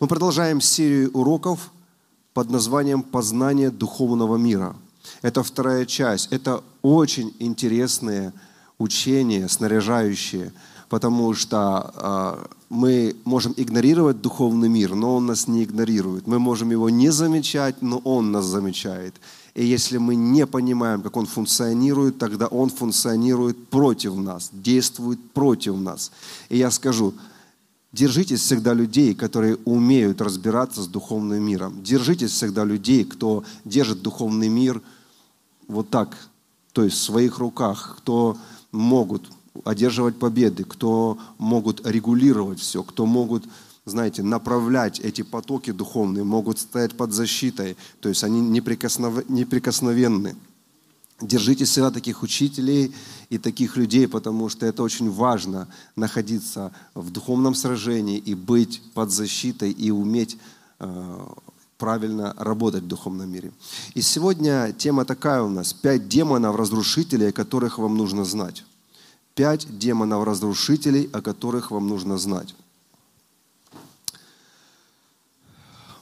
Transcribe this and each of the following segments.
Мы продолжаем серию уроков под названием «Познание духовного мира». Это вторая часть. Это очень интересные учения, снаряжающие, потому что э, мы можем игнорировать духовный мир, но он нас не игнорирует. Мы можем его не замечать, но он нас замечает. И если мы не понимаем, как он функционирует, тогда он функционирует против нас, действует против нас. И я скажу, Держитесь всегда людей, которые умеют разбираться с духовным миром. Держитесь всегда людей, кто держит духовный мир вот так, то есть в своих руках, кто могут одерживать победы, кто могут регулировать все, кто могут, знаете, направлять эти потоки духовные, могут стоять под защитой, то есть они неприкосновенны. Держите всегда таких учителей и таких людей, потому что это очень важно находиться в духовном сражении и быть под защитой и уметь э, правильно работать в духовном мире. И сегодня тема такая у нас. Пять демонов-разрушителей, о которых вам нужно знать. Пять демонов-разрушителей, о которых вам нужно знать.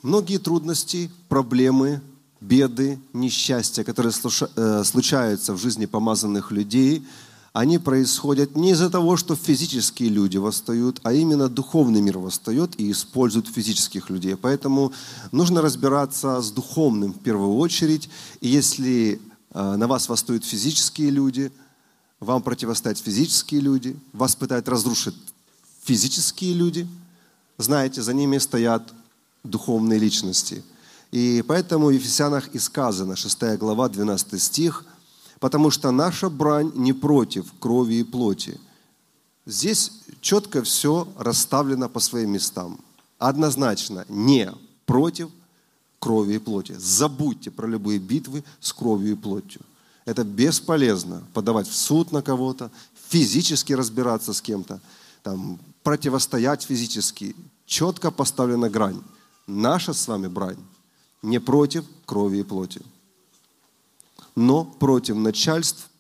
Многие трудности, проблемы, беды, несчастья, которые э, случаются в жизни помазанных людей, они происходят не из-за того, что физические люди восстают, а именно духовный мир восстает и использует физических людей. Поэтому нужно разбираться с духовным в первую очередь. И если э, на вас восстают физические люди, вам противостоят физические люди, вас пытают разрушить физические люди, знаете, за ними стоят духовные личности – и поэтому в Ефесянах и сказано, 6 глава, 12 стих, «Потому что наша брань не против крови и плоти». Здесь четко все расставлено по своим местам. Однозначно не против крови и плоти. Забудьте про любые битвы с кровью и плотью. Это бесполезно подавать в суд на кого-то, физически разбираться с кем-то, там, противостоять физически. Четко поставлена грань. Наша с вами брань не против крови и плоти, но против начальств,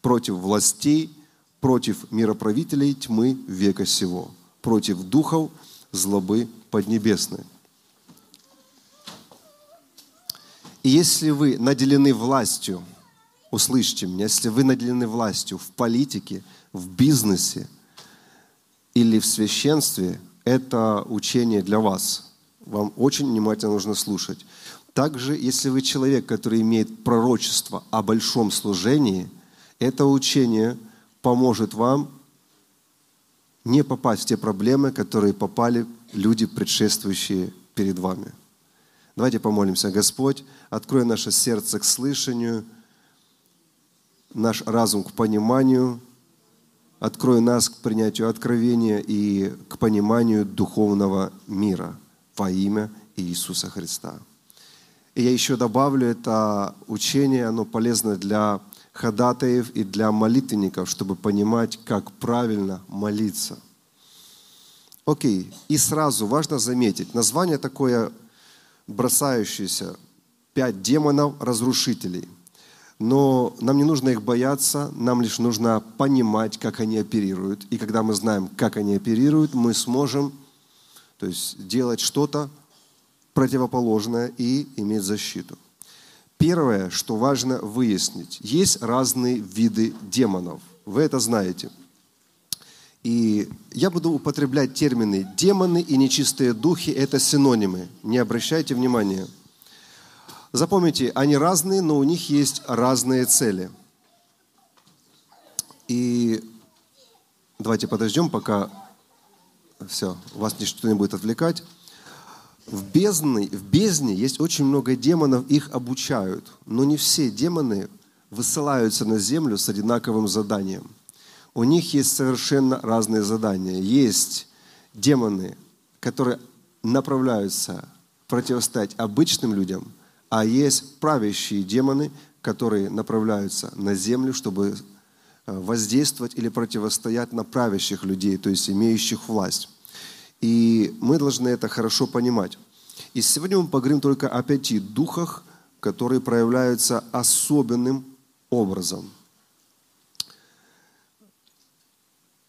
против властей, против мироправителей тьмы века сего, против духов злобы поднебесной. И если вы наделены властью, услышьте меня, если вы наделены властью в политике, в бизнесе или в священстве, это учение для вас – вам очень внимательно нужно слушать. Также, если вы человек, который имеет пророчество о большом служении, это учение поможет вам не попасть в те проблемы, которые попали люди, предшествующие перед вами. Давайте помолимся. Господь, открой наше сердце к слышанию, наш разум к пониманию, открой нас к принятию откровения и к пониманию духовного мира – во имя Иисуса Христа. И я еще добавлю, это учение, оно полезно для ходатаев и для молитвенников, чтобы понимать, как правильно молиться. Окей, и сразу важно заметить, название такое бросающееся, пять демонов-разрушителей. Но нам не нужно их бояться, нам лишь нужно понимать, как они оперируют. И когда мы знаем, как они оперируют, мы сможем то есть делать что-то противоположное и иметь защиту. Первое, что важно выяснить, есть разные виды демонов. Вы это знаете. И я буду употреблять термины демоны и нечистые духи – это синонимы. Не обращайте внимания. Запомните, они разные, но у них есть разные цели. И давайте подождем, пока все, вас ничто не будет отвлекать. В бездне, в бездне есть очень много демонов, их обучают. Но не все демоны высылаются на землю с одинаковым заданием. У них есть совершенно разные задания. Есть демоны, которые направляются противостоять обычным людям, а есть правящие демоны, которые направляются на землю, чтобы воздействовать или противостоять на правящих людей, то есть имеющих власть. И мы должны это хорошо понимать. И сегодня мы поговорим только о пяти духах, которые проявляются особенным образом.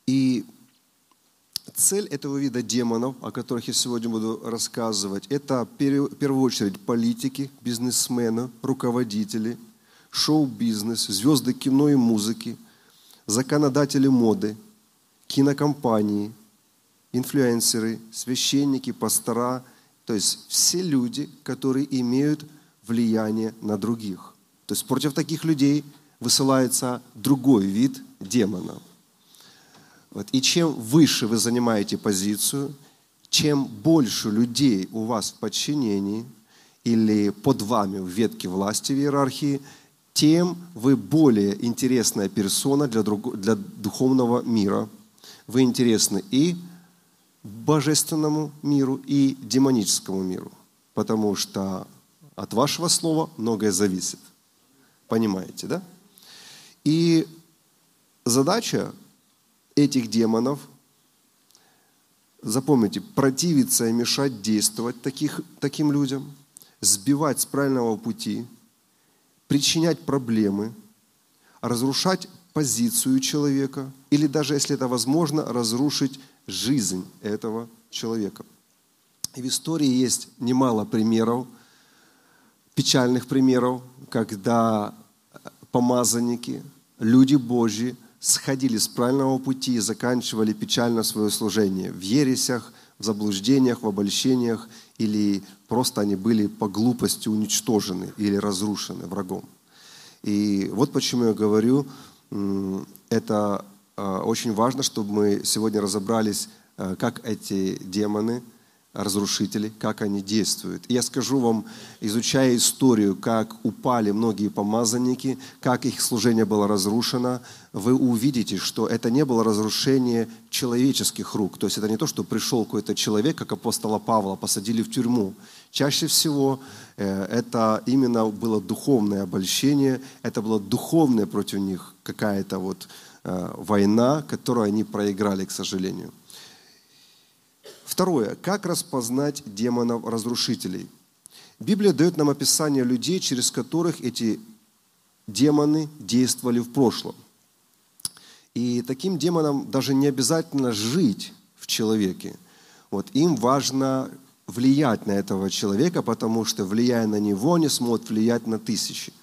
И цель этого вида демонов, о которых я сегодня буду рассказывать, это в первую очередь политики, бизнесмены, руководители, шоу-бизнес, звезды кино и музыки, законодатели моды, кинокомпании, инфлюенсеры, священники, пастора, то есть все люди, которые имеют влияние на других. То есть против таких людей высылается другой вид демона. Вот. И чем выше вы занимаете позицию, чем больше людей у вас в подчинении или под вами в ветке власти в иерархии, тем вы более интересная персона для, друг, для духовного мира. Вы интересны и божественному миру, и демоническому миру. Потому что от вашего слова многое зависит. Понимаете, да? И задача этих демонов, запомните, противиться и мешать действовать таких, таким людям, сбивать с правильного пути, причинять проблемы, разрушать позицию человека или даже, если это возможно, разрушить жизнь этого человека. И в истории есть немало примеров, печальных примеров, когда помазанники, люди Божьи сходили с правильного пути и заканчивали печально свое служение в ересях, в заблуждениях, в обольщениях, или просто они были по глупости уничтожены или разрушены врагом. И вот почему я говорю, это а, очень важно, чтобы мы сегодня разобрались, а, как эти демоны – разрушители, как они действуют. Я скажу вам, изучая историю, как упали многие помазанники, как их служение было разрушено, вы увидите, что это не было разрушение человеческих рук. То есть это не то, что пришел какой-то человек, как апостола Павла, посадили в тюрьму. Чаще всего э, это именно было духовное обольщение, это было духовное против них какая-то вот э, война, которую они проиграли, к сожалению. Второе. Как распознать демонов-разрушителей? Библия дает нам описание людей, через которых эти демоны действовали в прошлом. И таким демонам даже не обязательно жить в человеке. Вот им важно влиять на этого человека, потому что, влияя на него, они смогут влиять на тысячи.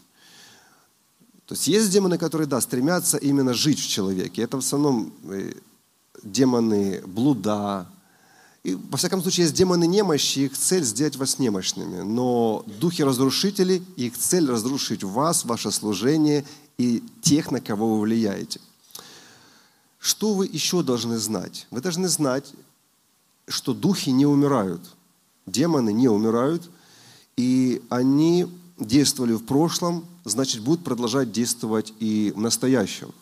То есть есть демоны, которые, да, стремятся именно жить в человеке. Это в основном э, демоны блуда, и, во всяком случае, есть демоны немощи, их цель сделать вас немощными. Но духи разрушители, их цель разрушить вас, ваше служение и тех, на кого вы влияете. Что вы еще должны знать? Вы должны знать, что духи не умирают. Демоны не умирают, и они действовали в прошлом, значит, будут продолжать действовать и в настоящем.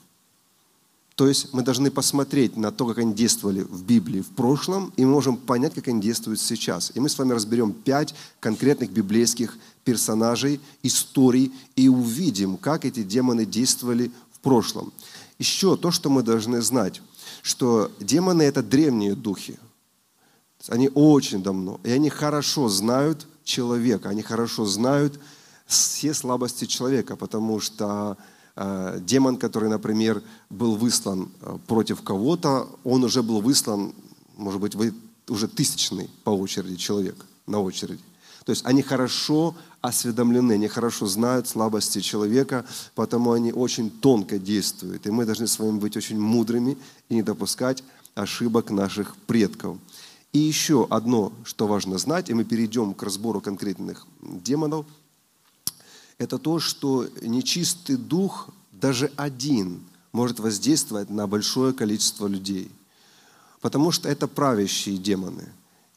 То есть мы должны посмотреть на то, как они действовали в Библии в прошлом, и мы можем понять, как они действуют сейчас. И мы с вами разберем пять конкретных библейских персонажей, историй, и увидим, как эти демоны действовали в прошлом. Еще то, что мы должны знать, что демоны – это древние духи. Они очень давно, и они хорошо знают человека, они хорошо знают все слабости человека, потому что демон, который, например, был выслан э, против кого-то, он уже был выслан, может быть, уже тысячный по очереди человек, на очереди. То есть они хорошо осведомлены, они хорошо знают слабости человека, потому они очень тонко действуют. И мы должны с вами быть очень мудрыми и не допускать ошибок наших предков. И еще одно, что важно знать, и мы перейдем к разбору конкретных демонов – это то, что нечистый дух, даже один, может воздействовать на большое количество людей. Потому что это правящие демоны.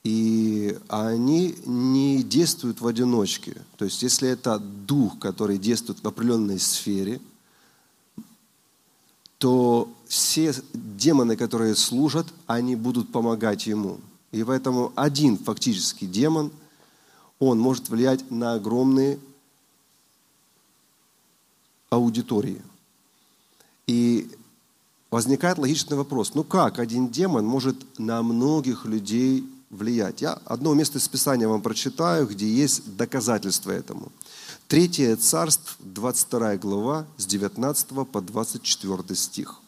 И они не действуют в одиночке. То есть, если это дух, который действует в определенной сфере, то все демоны, которые служат, они будут помогать ему. И поэтому один фактически демон, он может влиять на огромные аудитории. И возникает логичный вопрос, ну как один демон может на многих людей влиять? Я одно место из Писания вам прочитаю, где есть доказательства этому. Третье царство, 22 глава, с 19 по 24 стих.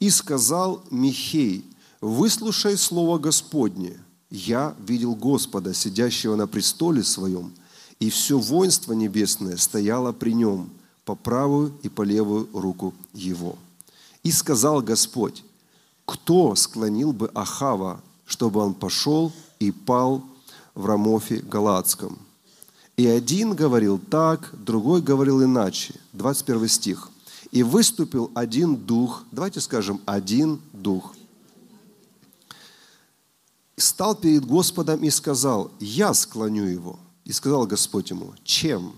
«И сказал Михей, выслушай слово Господне. Я видел Господа, сидящего на престоле своем, и все воинство небесное стояло при нем, по правую и по левую руку его. И сказал Господь, кто склонил бы Ахава, чтобы он пошел и пал в Рамофе Галатском? И один говорил так, другой говорил иначе. 21 стих. И выступил один дух, давайте скажем, один дух. Стал перед Господом и сказал, я склоню его. И сказал Господь ему, чем?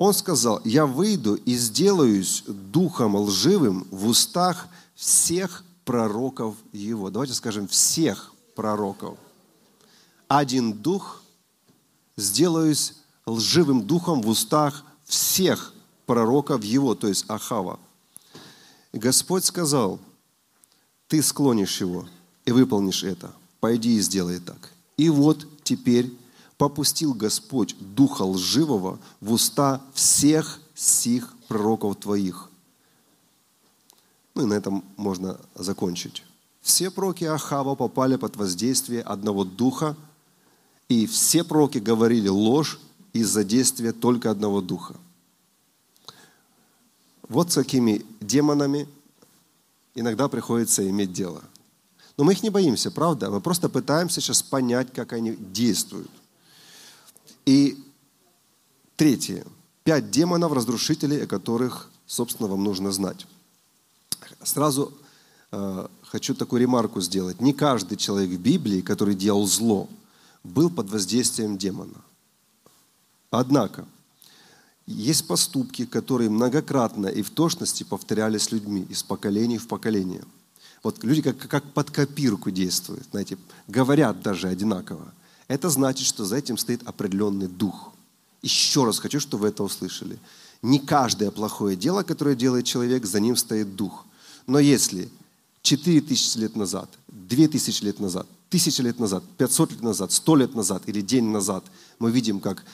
Он сказал, я выйду и сделаюсь духом лживым в устах всех пророков его. Давайте скажем, всех пророков. Один дух сделаюсь лживым духом в устах всех пророков его, то есть Ахава. Господь сказал, ты склонишь его и выполнишь это. Пойди и сделай так. И вот теперь попустил Господь духа лживого в уста всех сих пророков твоих. Ну и на этом можно закончить. Все пророки Ахава попали под воздействие одного духа, и все пророки говорили ложь из-за действия только одного духа – вот с какими демонами иногда приходится иметь дело. Но мы их не боимся, правда? Мы просто пытаемся сейчас понять, как они действуют. И третье. Пять демонов-разрушителей, о которых, собственно, вам нужно знать. Сразу э, хочу такую ремарку сделать. Не каждый человек в Библии, который делал зло, был под воздействием демона. Однако, есть поступки, которые многократно и в точности повторялись людьми из поколения в поколение. Вот люди как, как под копирку действуют, знаете, говорят даже одинаково. Это значит, что за этим стоит определенный дух. Еще раз хочу, чтобы вы это услышали. Не каждое плохое дело, которое делает человек, за ним стоит дух. Но если 4 тысячи лет назад, 2 тысячи лет назад, тысячи лет назад, 500 лет назад, 100 лет назад или день назад мы видим, как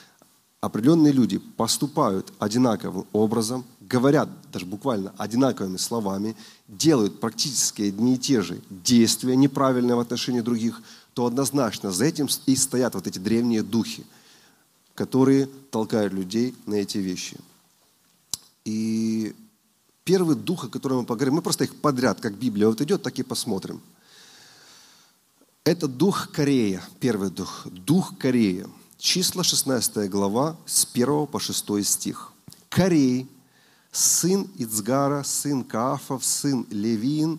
определенные люди поступают одинаковым образом, говорят даже буквально одинаковыми словами, делают практически одни и те же действия неправильные в отношении других, то однозначно за этим и стоят вот эти древние духи, которые толкают людей на эти вещи. И первый дух, о котором мы поговорим, мы просто их подряд, как Библия вот идет, так и посмотрим. Это дух Корея, первый дух, дух Корея – Числа 16 глава с 1 по 6 стих. Корей, сын Ицгара, сын Каафов, сын Левин,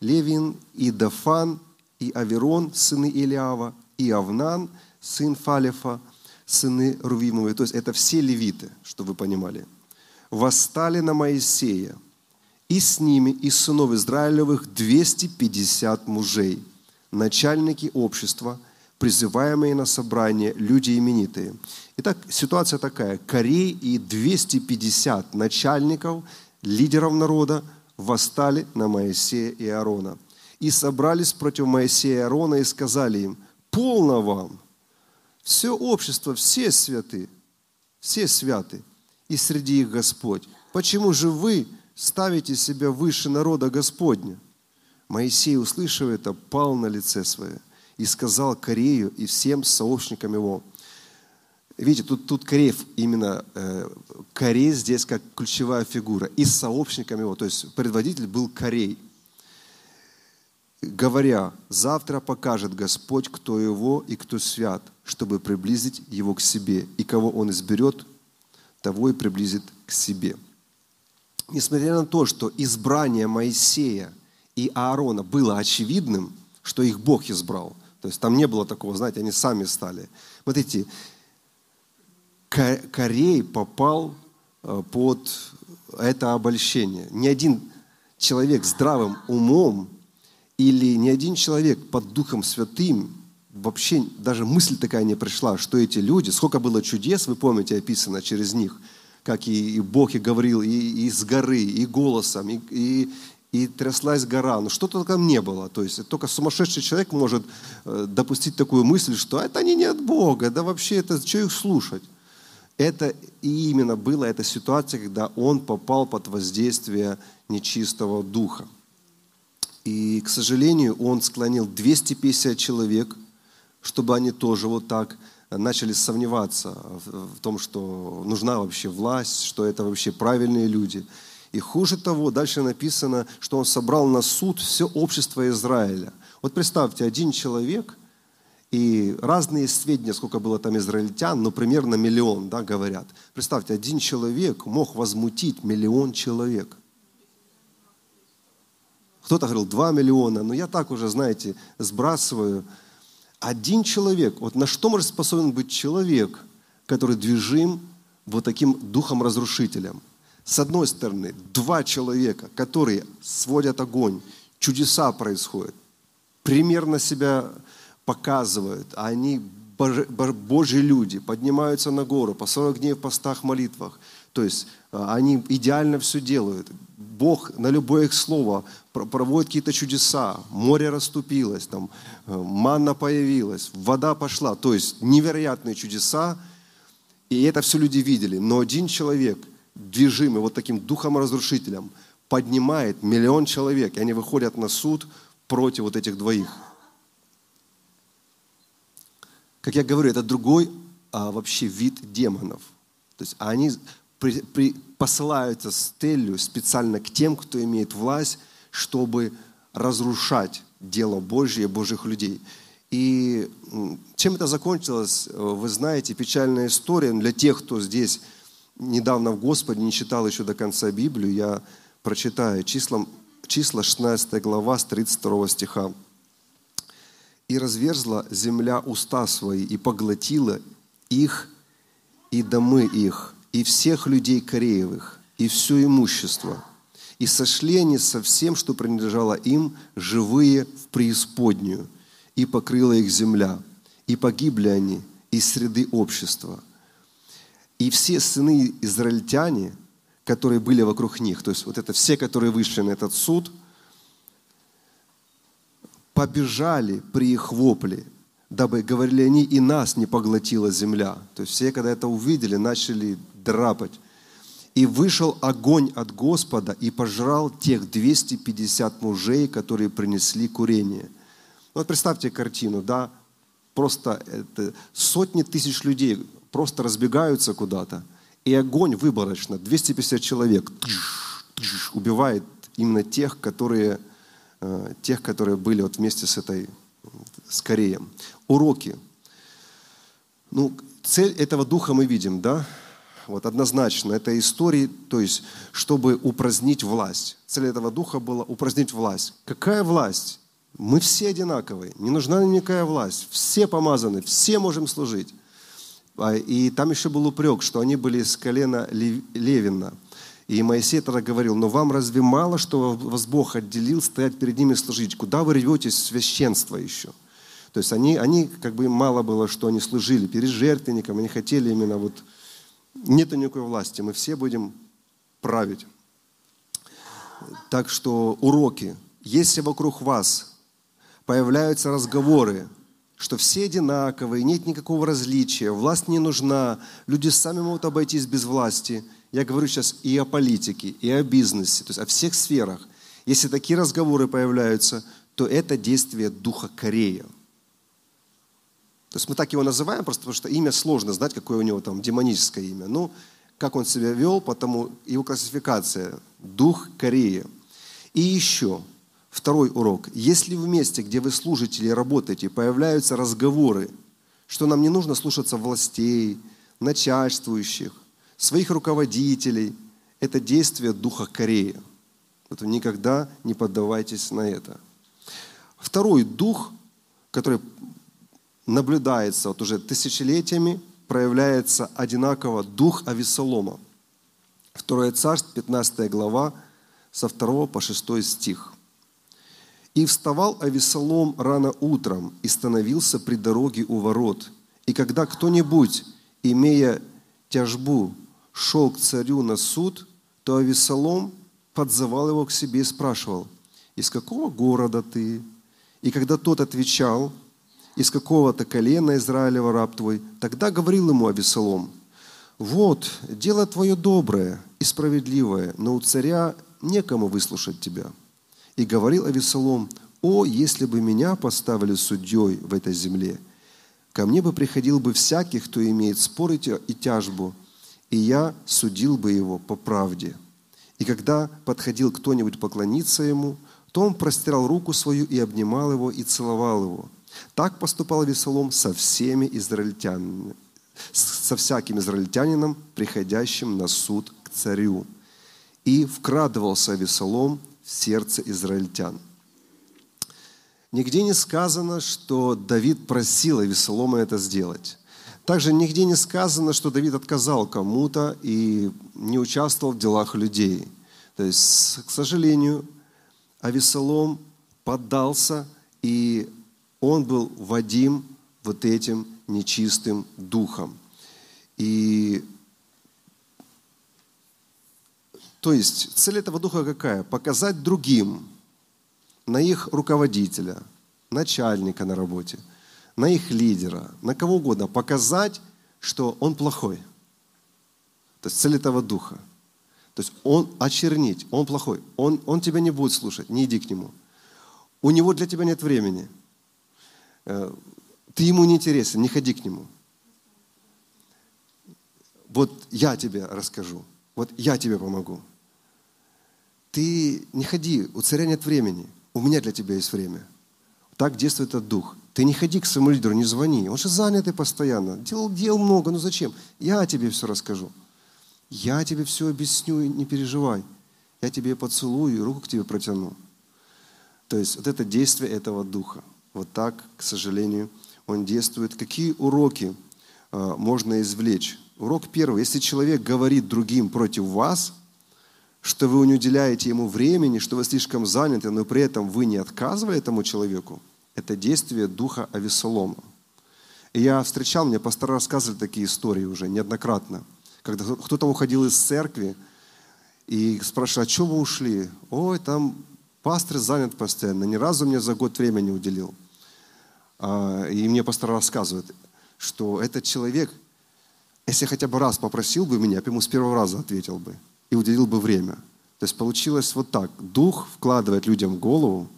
Левин и Дафан, и Аверон, сыны Илиава, и Авнан, сын Фалефа, сыны Рувимовы. То есть это все левиты, чтобы вы понимали. Восстали на Моисея, и с ними из сынов Израилевых 250 мужей, начальники общества – призываемые на собрание люди именитые. Итак, ситуация такая. Корей и 250 начальников, лидеров народа восстали на Моисея и Аарона. И собрались против Моисея и Аарона и сказали им, полно вам, все общество, все святы, все святы, и среди их Господь. Почему же вы ставите себя выше народа Господня? Моисей, услышав это, пал на лице свое – и сказал Корею и всем сообщникам его. Видите, тут, тут Кореев именно, э, Корей здесь как ключевая фигура, и сообщниками его, то есть предводитель был Корей. Говоря, завтра покажет Господь, кто его и кто свят, чтобы приблизить его к себе, и кого он изберет, того и приблизит к себе. Несмотря на то, что избрание Моисея и Аарона было очевидным, что их Бог избрал – то есть там не было такого, знаете, они сами стали. Вот эти Корей попал э, под это обольщение. Ни один человек здравым умом или ни один человек под Духом Святым вообще даже мысль такая не пришла, что эти люди, сколько было чудес, вы помните, описано через них, как и, Бог и говорил и, и с горы, и голосом, и, и, и тряслась гора. Но что-то там не было. То есть только сумасшедший человек может э, допустить такую мысль, что это они не от Бога, да вообще это, что их слушать? Это и именно была эта ситуация, когда он попал под воздействие нечистого духа. И, к сожалению, он склонил 250 человек, чтобы они тоже вот так начали сомневаться в том, что нужна вообще власть, что это вообще правильные люди. И хуже того, дальше написано, что он собрал на суд все общество Израиля. Вот представьте, один человек, и разные сведения, сколько было там израильтян, но примерно миллион, да, говорят. Представьте, один человек мог возмутить миллион человек. Кто-то говорил 2 миллиона, но я так уже, знаете, сбрасываю – один человек, вот на что может способен быть человек, который движим вот таким духом разрушителем? С одной стороны, два человека, которые сводят огонь, чудеса происходят, примерно себя показывают, а они Божьи люди, поднимаются на гору, по 40 дней в постах, молитвах. То есть они идеально все делают. Бог на любое их слово проводит какие-то чудеса. Море расступилось, там, э, манна появилась, вода пошла. То есть невероятные чудеса. И это все люди видели. Но один человек, движимый вот таким духом разрушителем, поднимает миллион человек, и они выходят на суд против вот этих двоих. Как я говорю, это другой а, вообще вид демонов. То есть они при, при, посылаются с целью специально к тем, кто имеет власть, чтобы разрушать дело Божье, Божьих людей. И чем это закончилось, э, вы знаете, печальная история для тех, кто здесь недавно в Господе не читал еще до конца Библию, я прочитаю числом, числа 16 глава с 32 стиха. «И разверзла земля уста свои, и поглотила их и домы их, и всех людей Кореевых, и все имущество. И сошли они со всем, что принадлежало им, живые в преисподнюю, и покрыла их земля. И погибли они из среды общества. И все сыны израильтяне, которые были вокруг них, то есть вот это все, которые вышли на этот суд, побежали при их вопле, дабы, говорили они, и нас не поглотила земля. То есть все, когда это увидели, начали драпать. И вышел огонь от Господа и пожрал тех 250 мужей, которые принесли курение. Вот представьте картину, да, просто это, сотни тысяч людей просто разбегаются куда-то, и огонь выборочно, 250 человек убивает именно тех, которые, э, тех, которые были вот вместе с этой, с Кореем. Уроки. Ну, цель этого духа мы видим, да? Вот однозначно, это истории, то есть, чтобы упразднить власть. Цель этого духа была упразднить власть. Какая власть? Мы все одинаковые, не нужна никакая власть. Все помазаны, все можем служить. А, и там еще был упрек, что они были с колена Левина. И Моисей тогда говорил, но вам разве мало, что вас Бог отделил стоять перед ними служить? Куда вы рветесь священство еще? То есть они, они как бы мало было, что они служили перед жертвенником, они хотели именно вот нет никакой власти, мы все будем править. Так что уроки. Если вокруг вас появляются разговоры, что все одинаковые, нет никакого различия, власть не нужна, люди сами могут обойтись без власти. Я говорю сейчас и о политике, и о бизнесе, то есть о всех сферах. Если такие разговоры появляются, то это действие духа Корея. То есть мы так его называем, просто потому что имя сложно знать, какое у него там демоническое имя. Ну, как он себя вел, потому его классификация – дух Кореи. И еще, второй урок. Если в месте, где вы служите или работаете, появляются разговоры, что нам не нужно слушаться властей, начальствующих, своих руководителей, это действие духа Кореи. Вот никогда не поддавайтесь на это. Второй дух, который наблюдается вот уже тысячелетиями, проявляется одинаково дух Авесолома. Второе царство, 15 глава, со 2 по 6 стих. «И вставал Авесолом рано утром и становился при дороге у ворот. И когда кто-нибудь, имея тяжбу, шел к царю на суд, то Авесолом подзывал его к себе и спрашивал, «Из какого города ты?» И когда тот отвечал – из какого-то колена Израилева раб твой. Тогда говорил ему Авесолом, вот, дело твое доброе и справедливое, но у царя некому выслушать тебя. И говорил Авесолом, «О, если бы меня поставили судьей в этой земле, ко мне бы приходил бы всякий, кто имеет спор и тяжбу, и я судил бы его по правде. И когда подходил кто-нибудь поклониться ему, то он простирал руку свою и обнимал его и целовал его. Так поступал Весолом со всеми израильтянами, со всяким израильтянином, приходящим на суд к царю. И вкрадывался Весолом в сердце израильтян. Нигде не сказано, что Давид просил Авесолома это сделать. Также нигде не сказано, что Давид отказал кому-то и не участвовал в делах людей. То есть, к сожалению, Авесолом поддался, и он был вадим вот этим нечистым духом. И то есть цель этого духа какая? Показать другим на их руководителя, начальника на работе, на их лидера, на кого угодно, показать, что он плохой. То есть цель этого духа – то есть он очернить, он плохой, он, он тебя не будет слушать, не иди к нему. У него для тебя нет времени. Ты ему не интересен, не ходи к нему. Вот я тебе расскажу, вот я тебе помогу. Ты не ходи, у царя нет времени, у меня для тебя есть время. Так действует этот дух. Ты не ходи к своему лидеру, не звони. Он же занятый постоянно. Дел, дел много, ну зачем? Я тебе все расскажу. Я тебе все объясню, не переживай. Я тебе поцелую и руку к тебе протяну. То есть вот это действие этого духа. Вот так, к сожалению, он действует. Какие уроки э, можно извлечь? Урок первый. Если человек говорит другим против вас, что вы не уделяете ему времени, что вы слишком заняты, но при этом вы не отказывали этому человеку, это действие духа Авесолома. И я встречал, мне пастора рассказывали такие истории уже неоднократно – когда кто-то уходил из церкви и спрашивал, а что вы ушли? Ой, там пастор занят постоянно, ни разу мне за год времени уделил. А, и мне пастор рассказывает, что этот человек, если хотя бы раз попросил бы меня, я бы ему с первого раза ответил бы и уделил бы время. То есть получилось вот так. Дух вкладывает людям в голову,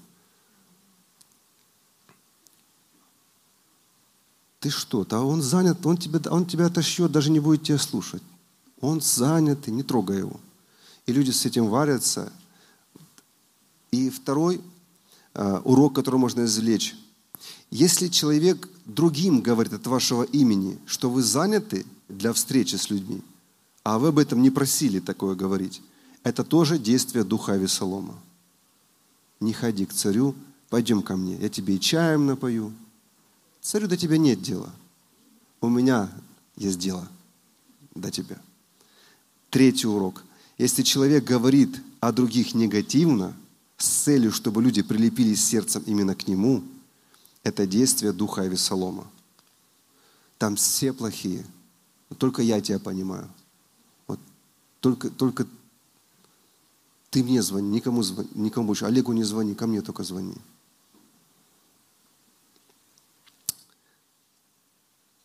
ты что? Да он занят, он тебя, он тебя отошьет, даже не будет тебя слушать. Он занят, и не трогай его. И люди с этим варятся. И второй э, урок, который можно извлечь. Если человек другим говорит от вашего имени, что вы заняты для встречи с людьми, а вы об этом не просили такое говорить, это тоже действие духа Авесолома. Не ходи к царю, пойдем ко мне, я тебе и чаем напою. Царю до тебя нет дела. У меня есть дело до тебя. Третий урок. Если человек говорит о других негативно, с целью, чтобы люди прилепились сердцем именно к нему, это действие духа Авесолома. Там все плохие. Только я тебя понимаю. Вот только, только ты мне звони, никому, звони, никому больше. Олегу не звони, ко мне только звони.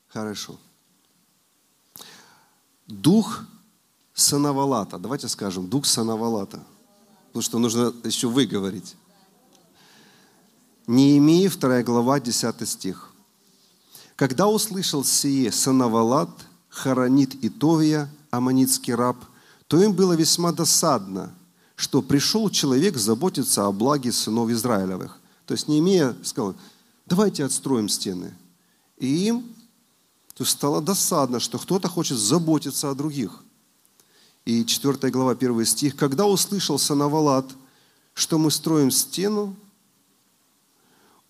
Хорошо. Дух Санавалата. Давайте скажем, дух Санавалата. Потому что нужно еще выговорить. Неемия, 2 глава, 10 стих. Когда услышал сие Санавалат, Харанит и Товия, аммонитский раб, то им было весьма досадно, что пришел человек заботиться о благе сынов Израилевых. То есть Неемия сказал, давайте отстроим стены. И им то стало досадно, что кто-то хочет заботиться о других – и 4 глава, 1 стих. «Когда услышал Санавалат, что мы строим стену,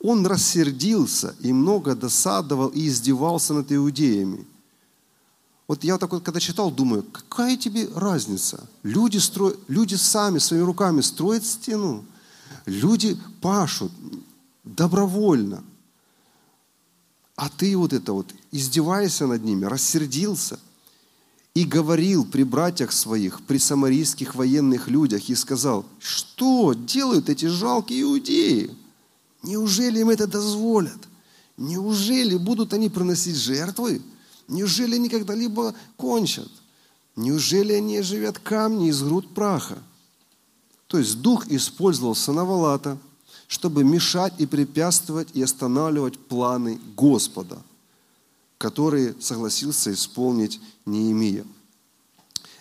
он рассердился и много досадовал и издевался над иудеями. Вот я так вот, когда читал, думаю, какая тебе разница? Люди, строят, люди сами своими руками строят стену. Люди пашут добровольно. А ты вот это вот издеваешься над ними, рассердился – и говорил при братьях своих, при самарийских военных людях, и сказал, что делают эти жалкие иудеи? Неужели им это дозволят? Неужели будут они приносить жертвы? Неужели они когда-либо кончат? Неужели они оживят камни из груд праха? То есть дух использовал Санавалата, чтобы мешать и препятствовать и останавливать планы Господа, которые согласился исполнить Неемия.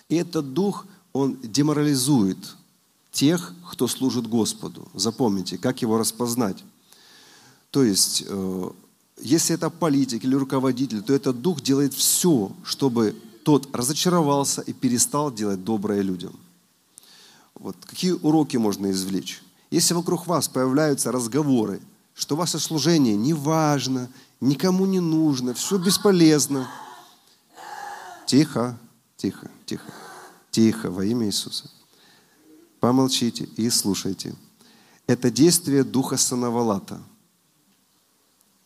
И этот дух, он деморализует тех, кто служит Господу. Запомните, как его распознать. То есть, э, если это политик или руководитель, то этот дух делает все, чтобы тот разочаровался и перестал делать доброе людям. Вот какие уроки можно извлечь? Если вокруг вас появляются разговоры, что ваше служение не важно, никому не нужно, все бесполезно, тихо, тихо, тихо, тихо во имя Иисуса. Помолчите и слушайте. Это действие Духа Санавалата –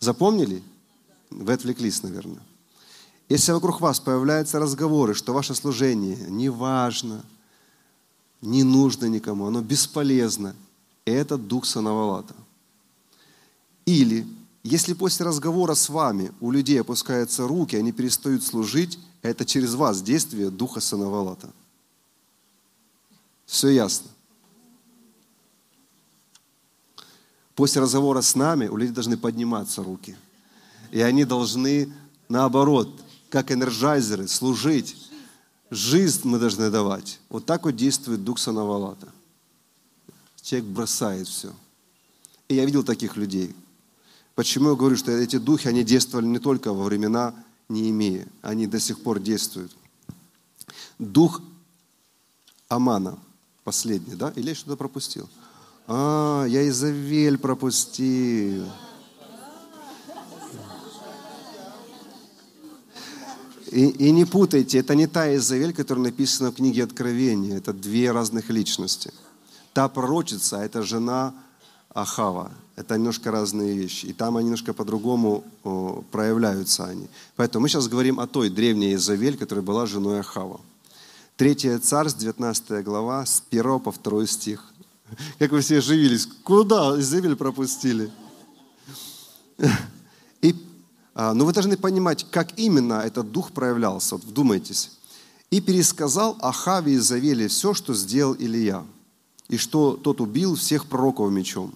Запомнили? Вы отвлеклись, наверное. Если вокруг вас появляются разговоры, что ваше служение не важно, не нужно никому, оно бесполезно, это дух Санавалата. Или, если после разговора с вами у людей опускаются руки, они перестают служить, это через вас действие духа Санавалата. Все ясно. После разговора с нами у людей должны подниматься руки. И они должны, наоборот, как энерджайзеры, служить. Жизнь мы должны давать. Вот так вот действует Дух Санавалата. Человек бросает все. И я видел таких людей. Почему я говорю, что эти духи, они действовали не только во времена Неемии, они до сих пор действуют. Дух Амана, последний, да? Или я что-то пропустил? А, я Изавель пропустил. И, и не путайте, это не та Изавель, которая написана в книге Откровения. Это две разных личности. Та пророчица, это жена Ахава. Это немножко разные вещи. И там они немножко по-другому проявляются они. Поэтому мы сейчас говорим о той древней Изавель, которая была женой Ахава. Третья царств, 19 глава, с 1 по 2 стих. Как вы все оживились. Куда Изавель пропустили? И, а, ну, вы должны понимать, как именно этот дух проявлялся. Вот вдумайтесь. «И пересказал Ахаве и Завеле все, что сделал Илья, и что тот убил всех пророков мечом.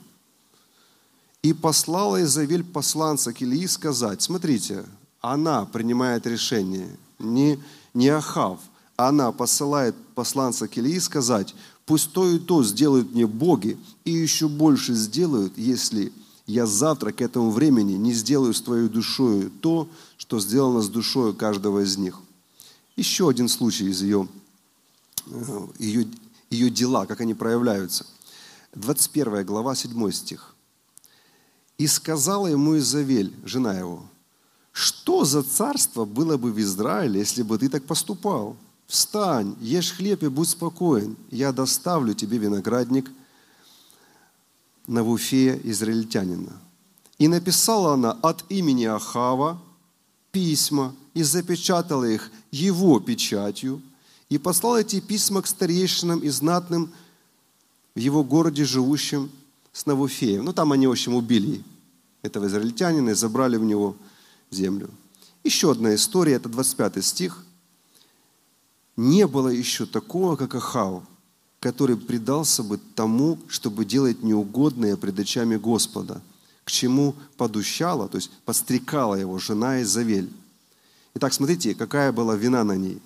И послала Изавель посланца к Ильи сказать, смотрите, она принимает решение, не, не Ахав, она посылает посланца к Ильи сказать, Пусть то и то сделают мне боги, и еще больше сделают, если я завтра к этому времени не сделаю с твоей душою то, что сделано с душою каждого из них. Еще один случай из ее, э, ее, ее дела, как они проявляются. 21 глава, 7 стих. «И сказала ему Изавель, жена его, что за царство было бы в Израиле, если бы ты так поступал?» Встань, ешь хлеб и будь спокоен. Я доставлю тебе виноградник Навуфея, израильтянина. И написала она от имени Ахава письма и запечатала их его печатью и послала эти письма к старейшинам и знатным в его городе, живущим с Навуфеем. Ну, там они, в общем, убили этого израильтянина и забрали в него землю. Еще одна история, это 25 стих – не было еще такого, как Ахав, который предался бы тому, чтобы делать неугодное пред очами Господа, к чему подущала, то есть подстрекала его жена Изавель. Итак, смотрите, какая была вина на ней.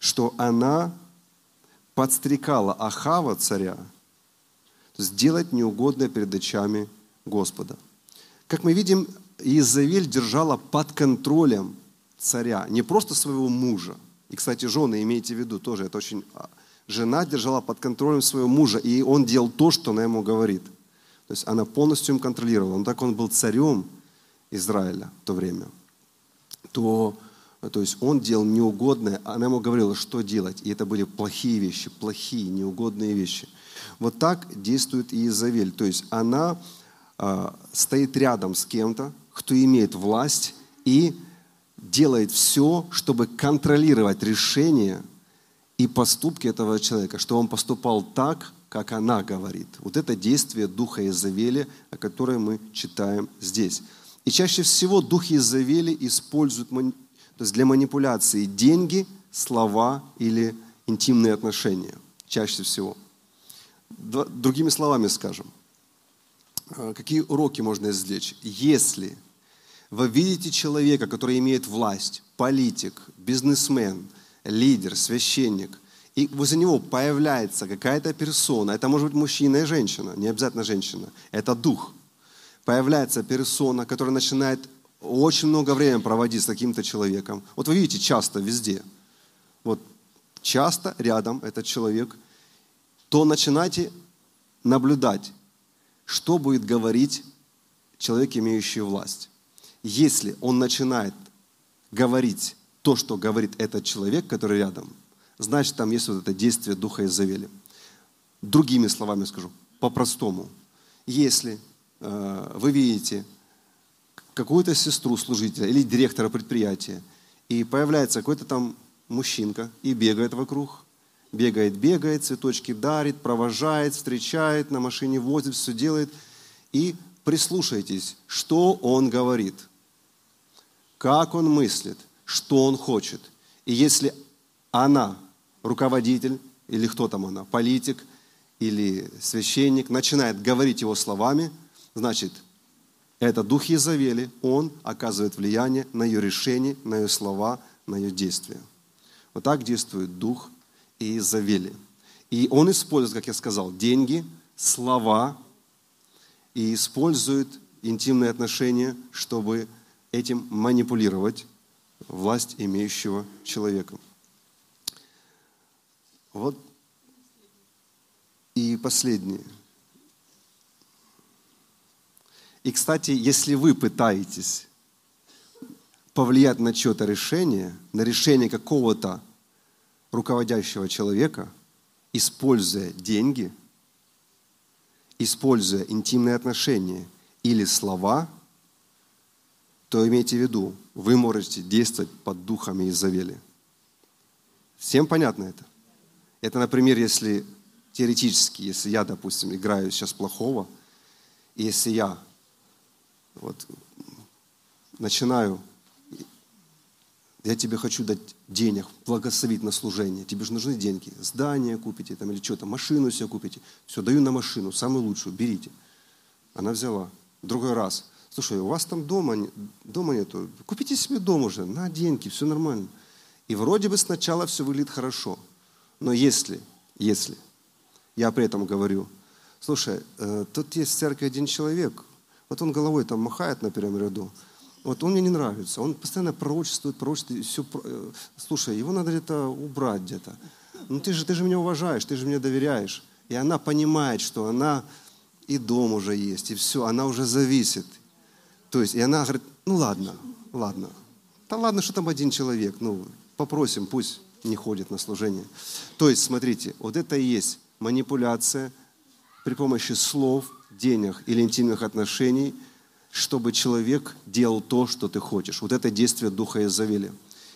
Что она подстрекала Ахава, царя, сделать неугодное перед очами Господа. Как мы видим, Изавель держала под контролем царя, не просто своего мужа, и, кстати, жены, имейте в виду, тоже это очень... А, жена держала под контролем своего мужа, и он делал то, что она ему говорит. То есть она полностью им контролировала. Но так он был царем Израиля в то время, то, то есть он делал неугодное, она ему говорила, что делать. И это были плохие вещи, плохие, неугодные вещи. Вот так действует и Изавель. То есть она э, стоит рядом с кем-то, кто имеет власть и делает все, чтобы контролировать решения и поступки этого человека, чтобы он поступал так, как она говорит. Вот это действие духа Изавели, о котором мы читаем здесь. И чаще всего дух Изавели используют то есть для манипуляции деньги, слова или интимные отношения. Чаще всего. Другими словами скажем, э, какие уроки можно извлечь? Если вы видите человека, который имеет власть, политик, бизнесмен, лидер, священник, и возле него появляется какая-то персона, это может быть мужчина и женщина, не обязательно женщина, это дух. Появляется персона, которая начинает очень много времени проводить с каким-то человеком. Вот вы видите часто везде. Вот часто рядом этот человек, то начинайте наблюдать, что будет говорить человек, имеющий власть. Если он начинает говорить то, что говорит этот человек, который рядом, значит, там есть вот это действие Духа Изавели. Другими словами скажу, по-простому. Если э, вы видите какую-то сестру служителя или директора предприятия, и появляется какой-то там мужчинка и бегает вокруг, бегает, бегает, цветочки дарит, провожает, встречает, на машине возит, все делает. И прислушайтесь, что он говорит, как он мыслит, что он хочет. И если она, руководитель, или кто там она, политик, или священник, начинает говорить его словами, значит, это дух Езавели, он оказывает влияние на ее решения, на ее слова, на ее действия. Вот так действует дух Иезавели. И он использует, как я сказал, деньги, слова и использует интимные отношения, чтобы этим манипулировать власть имеющего человека. Вот и последнее – И, кстати, если вы пытаетесь повлиять на чье-то решение, на решение какого-то руководящего человека, используя деньги, используя интимные отношения или слова, то имейте в виду, вы можете действовать под духами Изавели. Всем понятно это? Это, например, если теоретически, если я, допустим, играю сейчас плохого, и если я вот, начинаю, я тебе хочу дать денег, благословить на служение. Тебе же нужны деньги. Здание купите там, или что-то, машину себе купите. Все, даю на машину, самую лучшую, берите. Она взяла. Другой раз. Слушай, у вас там дома, дома нету. Купите себе дом уже, на деньги, все нормально. И вроде бы сначала все выглядит хорошо. Но если, если я при этом говорю, слушай, э, тут есть в церкви один человек, вот он головой там махает на первом ряду. Вот он мне не нравится. Он постоянно пророчествует, пророчествует. Все, э, слушай, его надо где-то убрать где-то. Ну ты же, ты же меня уважаешь, ты же мне доверяешь. И она понимает, что она и дом уже есть, и все, она уже зависит. То есть, и она говорит, ну ладно, ладно. Да ладно, что там один человек, ну попросим, пусть не ходит на служение. То есть, смотрите, вот это и есть манипуляция при помощи слов, денег или интимных отношений, чтобы человек делал то, что ты хочешь. Вот это действие Духа Изавели.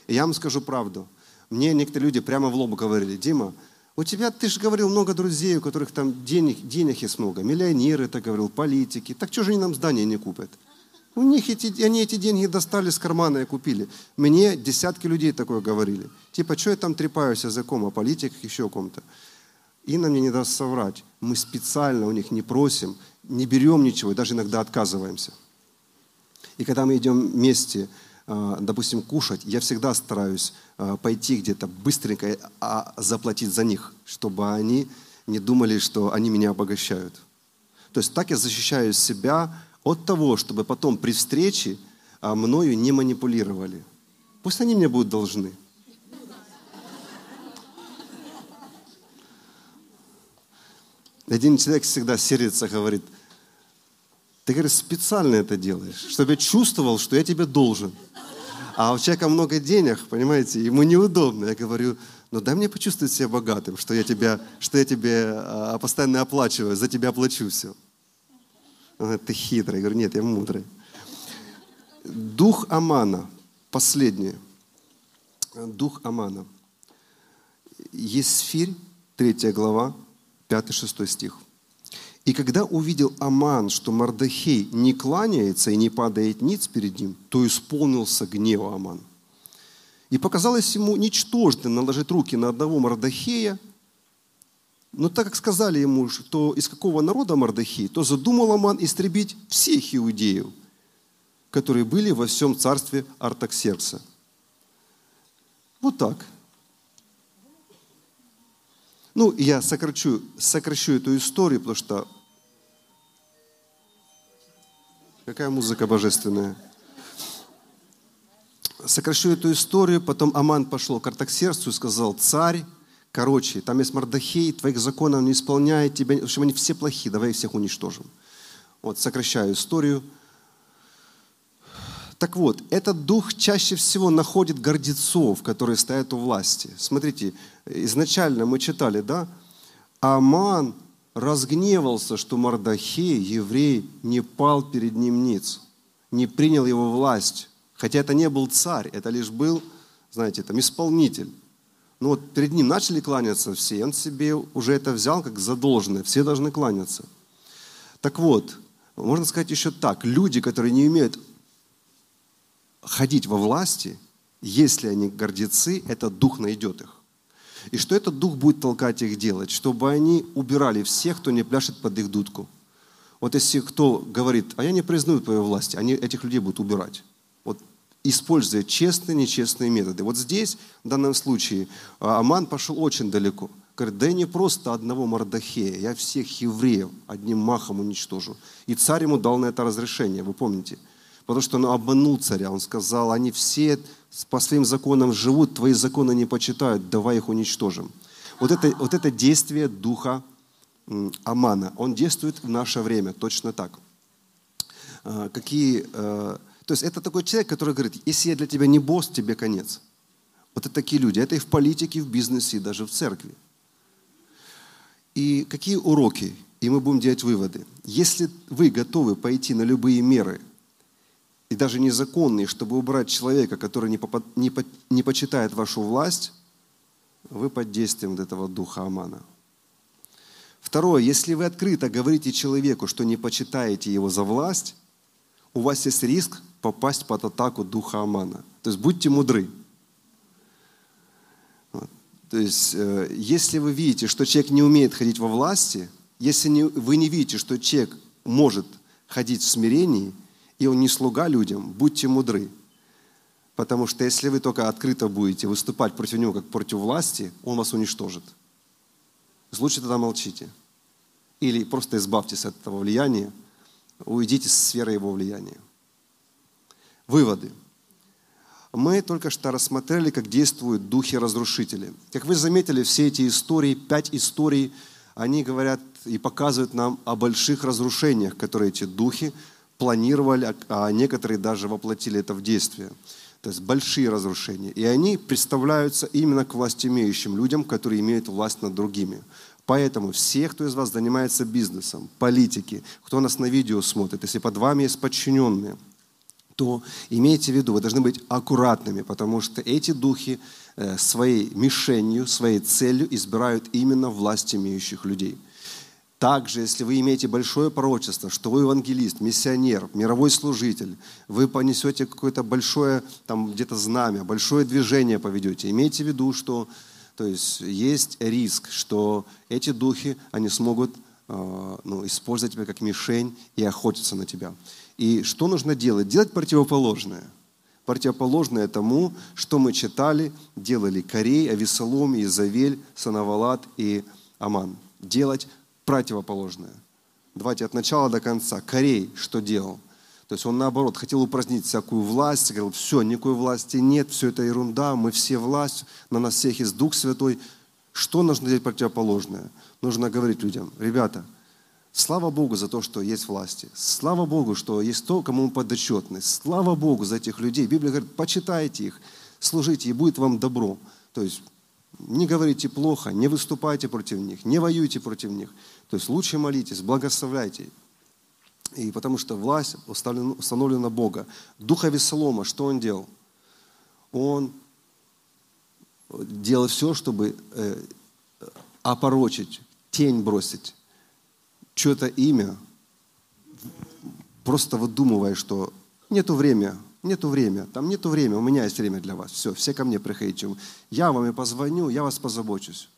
И я вам скажу правду. Мне некоторые люди прямо в лоб говорили, Дима, у тебя, ты же говорил, много друзей, у которых там денег, денег есть много. Миллионеры, ты говорил, политики. Так что же они нам здания не купят? У них эти, они эти деньги достали с кармана и купили. Мне десятки людей такое говорили. Типа, что я там трепаюсь языком о политиках, еще о ком-то. Инна мне не даст соврать. Мы специально у них не просим, не берем ничего, даже иногда отказываемся. И когда мы идем вместе, а, допустим, кушать, я всегда стараюсь а, пойти где-то быстренько а заплатить за них, чтобы они не думали, что они меня обогащают. То есть так я защищаю себя от того, чтобы потом при встрече мною не манипулировали. Пусть они мне будут должны. Один человек всегда сердится, говорит, ты, говоришь, специально это делаешь, чтобы я чувствовал, что я тебе должен. А у человека много денег, понимаете, ему неудобно. Я говорю, ну дай мне почувствовать себя богатым, что я, тебя, что я тебе а, постоянно оплачиваю, за тебя плачу все. Он говорит, ты хитрый. Я говорю, нет, я мудрый. Дух Амана, последнее. Дух Амана. Есфирь, третья глава, 5-6 стих. И когда увидел Аман, что Мардахей не кланяется и не падает ниц перед ним, то исполнился гнева Аман. И показалось ему ничтожным наложить руки на одного Мардахея Но так как сказали ему, что из какого народа Мардахи, то задумал Аман истребить всех иудеев, которые были во всем царстве Артаксеркса. Вот так. Ну, я сокращу, сокращу эту историю, потому что какая музыка божественная. Сокращу эту историю, потом Аман пошел к Артаксерцу и сказал, царь, короче, там есть Мардахей, твоих законов не исполняет тебя, в общем, они все плохие, давай их всех уничтожим. Вот, сокращаю историю. Так вот, этот дух чаще всего находит гордецов, которые стоят у власти. Смотрите, изначально мы читали, да? Аман разгневался, что Мардахей, еврей, не пал перед ним ниц, не принял его власть. Хотя это не был царь, это лишь был, знаете, там исполнитель. Ну вот перед ним начали кланяться все, он себе уже это взял как задолженное, все должны кланяться. Так вот, можно сказать еще так, люди, которые не умеют ходить во власти, если они гордецы, этот дух найдет их. И что этот дух будет толкать их делать? Чтобы они убирали всех, кто не пляшет под их дудку. Вот если кто говорит, а я не признаю твою власть, они этих людей будут убирать. Используя честные, нечестные методы. Вот здесь, в данном случае, а, Аман пошел очень далеко. Говорит, да я не просто одного Мардахея, я всех евреев одним махом уничтожу. И царь ему дал на это разрешение, вы помните – потому что он обманул царя. Он сказал, они все по своим законам живут, твои законы не почитают, давай их уничтожим. Вот это, вот это действие духа Амана, он действует в наше время точно так. А, какие, э, то есть это такой человек, который говорит, если я для тебя не босс, тебе конец. Вот это такие люди. Это и в политике, и в бизнесе, и даже в церкви. И какие уроки? И мы будем делать выводы. Если вы готовы пойти на любые меры – и даже незаконный, чтобы убрать человека, который не, попад, не, по, не почитает вашу власть, вы под действием вот этого духа Амана. Второе, если вы открыто говорите человеку, что не почитаете его за власть, у вас есть риск попасть под атаку духа Амана. То есть будьте мудры. То есть, э, если вы видите, что человек не умеет ходить во власти, если вы не видите, что человек может ходить в смирении – и он не слуга людям, будьте мудры. Потому что если вы только открыто будете выступать против него, как против власти, он вас уничтожит. Лучше тогда молчите. Или просто избавьтесь от этого влияния, уйдите с сферы его влияния. Выводы. Мы только что рассмотрели, как действуют духи-разрушители. Как вы заметили, все эти истории, пять историй, они говорят и показывают нам о больших разрушениях, которые эти духи планировали, а некоторые даже воплотили это в действие. То есть большие разрушения. И они представляются именно к власть имеющим людям, которые имеют власть над другими. Поэтому все, кто из вас занимается бизнесом, политики, кто нас на видео смотрит, если под вами есть подчиненные, то имейте в виду, вы должны быть аккуратными, потому что эти духи э, своей мишенью, своей целью избирают именно власть имеющих людей – также, если вы имеете большое пророчество, что вы евангелист, миссионер, мировой служитель, вы понесете какое-то большое, там где-то знамя, большое движение поведете, имейте в виду, что то есть, есть риск, что эти духи, они смогут э, ну, использовать тебя как мишень и охотиться на тебя. И что нужно делать? Делать противоположное. Противоположное тому, что мы читали, делали Корей, Авесолом, Изавель, Санавалат и Аман. Делать противоположное. Давайте от начала до конца. Корей что делал? То есть он наоборот хотел упразднить всякую власть, говорил, все, никакой власти нет, все это ерунда, мы все власть, на нас всех есть Дух Святой. Что нужно делать противоположное? Нужно говорить людям, ребята, слава Богу за то, что есть власти. Слава Богу, что есть то, кому мы подотчетны. Слава Богу за этих людей. Библия говорит, почитайте их, служите, и будет вам добро. То есть не говорите плохо, не выступайте против них, не воюйте против них. То есть лучше молитесь, благословляйте. И потому что власть установлена Бога. Духа Весолома, что он делал? Он делал все, чтобы э, опорочить, тень бросить, что-то имя, просто выдумывая, что нету времени, нету времени, там нету времени, у меня есть время для вас. Все, все ко мне приходите. Я вам и позвоню, я вас позабочусь.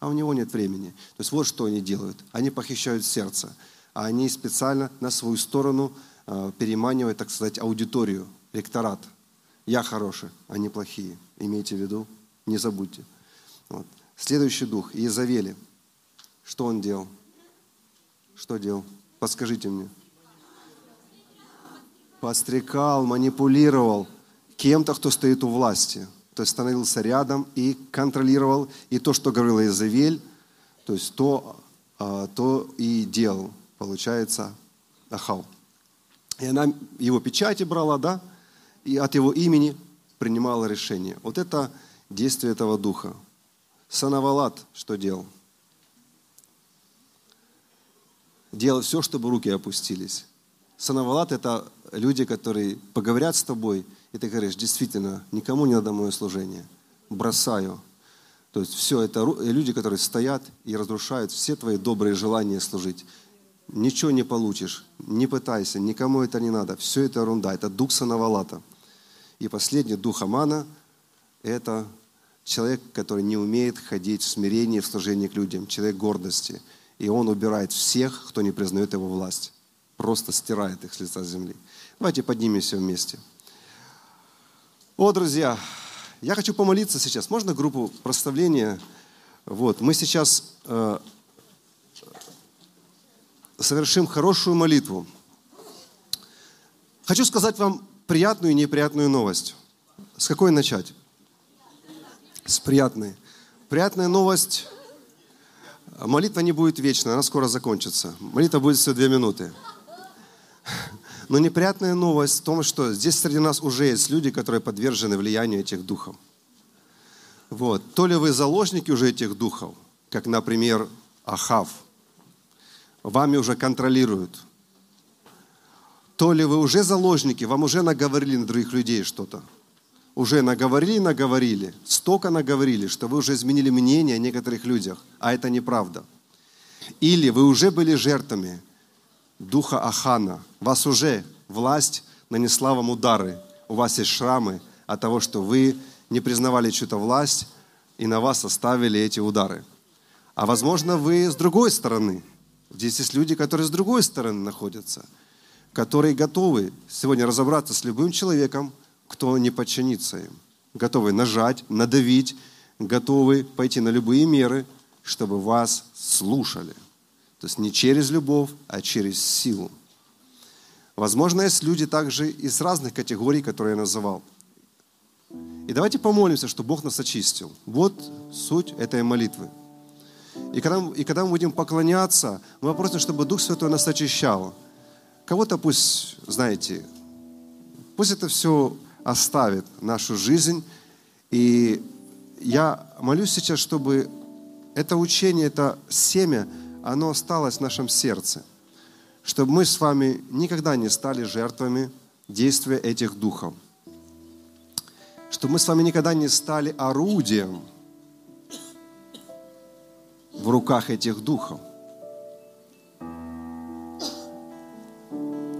а у него нет времени. То есть вот что они делают. Они похищают сердце, а они специально на свою сторону э, переманивают, так сказать, аудиторию, ректорат. Я хороший, они плохие. Имейте в виду, не забудьте. Вот. Следующий дух, Иезавели. Что он делал? Что делал? Подскажите мне. Подстрекал, манипулировал кем-то, кто стоит у власти – то есть становился рядом и контролировал, и то, что говорила Изавель, то есть то, а, то и делал, получается, Ахав. И она его печати брала, да, и от его имени принимала решение. Вот это действие этого духа. Санавалат что делал? Делал все, чтобы руки опустились. Санавалат – это люди, которые поговорят с тобой – и ты говоришь, действительно, никому не надо мое служение, бросаю. То есть все это люди, которые стоят и разрушают все твои добрые желания служить. Ничего не получишь, не пытайся, никому это не надо. Все это ерунда, это дух Санавалата. И последний дух Амана – это человек, который не умеет ходить в смирении, в служении к людям, человек гордости. И он убирает всех, кто не признает его власть. Просто стирает их с лица земли. Давайте поднимемся вместе. О, друзья, я хочу помолиться сейчас. Можно группу проставления? Вот, мы сейчас э, совершим хорошую молитву. Хочу сказать вам приятную и неприятную новость. С какой начать? С приятной. Приятная новость. Молитва не будет вечной, она скоро закончится. Молитва будет все две минуты. Но неприятная новость в том, что здесь среди нас уже есть люди, которые подвержены влиянию этих духов. Вот. То ли вы заложники уже этих духов, как, например, Ахав, вами уже контролируют. То ли вы уже заложники, вам уже наговорили на других людей что-то. Уже наговорили, наговорили, столько наговорили, что вы уже изменили мнение о некоторых людях, а это неправда. Или вы уже были жертвами, духа Ахана. Вас уже власть нанесла вам удары. У вас есть шрамы от того, что вы не признавали чью-то власть, и на вас оставили эти удары. А возможно, вы с другой стороны. Здесь есть люди, которые с другой стороны находятся, которые готовы сегодня разобраться с любым человеком, кто не подчинится им. Готовы нажать, надавить, готовы пойти на любые меры, чтобы вас слушали. То есть не через любовь, а через силу. Возможно, есть люди также из разных категорий, которые я называл. И давайте помолимся, чтобы Бог нас очистил. Вот суть этой молитвы. И когда, и когда мы будем поклоняться, мы попросим, чтобы Дух Святой нас очищал. Кого-то пусть, знаете, пусть это все оставит нашу жизнь. И я молюсь сейчас, чтобы это учение, это семя, оно осталось в нашем сердце, чтобы мы с вами никогда не стали жертвами действия этих духов, чтобы мы с вами никогда не стали орудием в руках этих духов.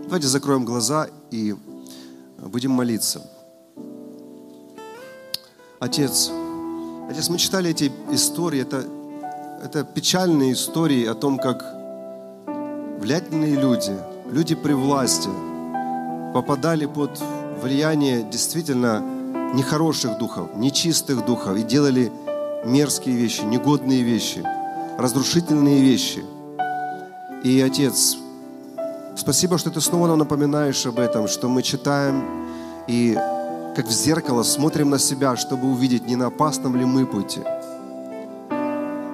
Давайте закроем глаза и будем молиться. Отец, Отец, мы читали эти истории, это это печальные истории о том, как влиятельные люди, люди при власти, попадали под влияние действительно нехороших духов, нечистых духов и делали мерзкие вещи, негодные вещи, разрушительные вещи. И, Отец, спасибо, что Ты снова нам напоминаешь об этом, что мы читаем и как в зеркало смотрим на себя, чтобы увидеть, не на опасном ли мы пути –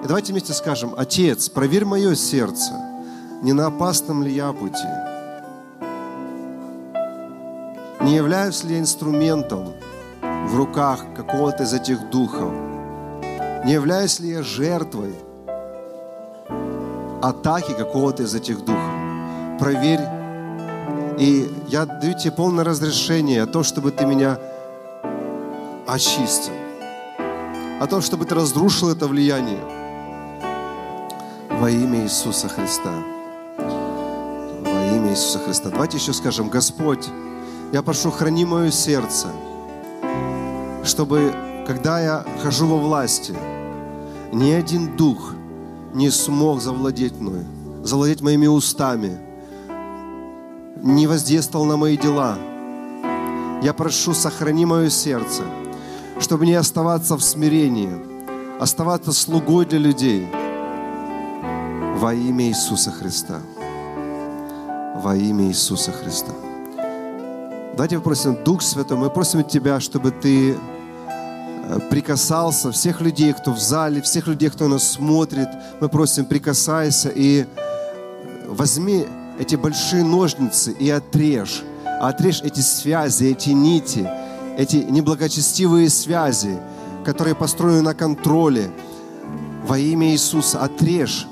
и давайте вместе скажем, Отец, проверь мое сердце, не на опасном ли я пути. Не являюсь ли я инструментом в руках какого-то из этих духов? Не являюсь ли я жертвой атаки какого-то из этих духов? Проверь. И я даю тебе полное разрешение о том, чтобы ты меня очистил. О том, чтобы ты разрушил это влияние во имя Иисуса Христа. Во имя Иисуса Христа. Давайте еще скажем, Господь, я прошу, храни мое сердце, чтобы, когда я хожу во власти, ни один дух не смог завладеть мной, завладеть моими устами, не воздействовал на мои дела. Я прошу, сохрани мое сердце, чтобы не оставаться в смирении, оставаться слугой для людей во имя Иисуса Христа. Во имя Иисуса Христа. Давайте попросим, Дух Святой, мы просим Тебя, чтобы Ты э, прикасался всех людей, кто в зале, всех людей, кто нас смотрит. Мы просим, прикасайся и возьми эти большие ножницы и отрежь. Отрежь эти связи, эти нити, эти неблагочестивые связи, которые построены на контроле. Во имя Иисуса отрежь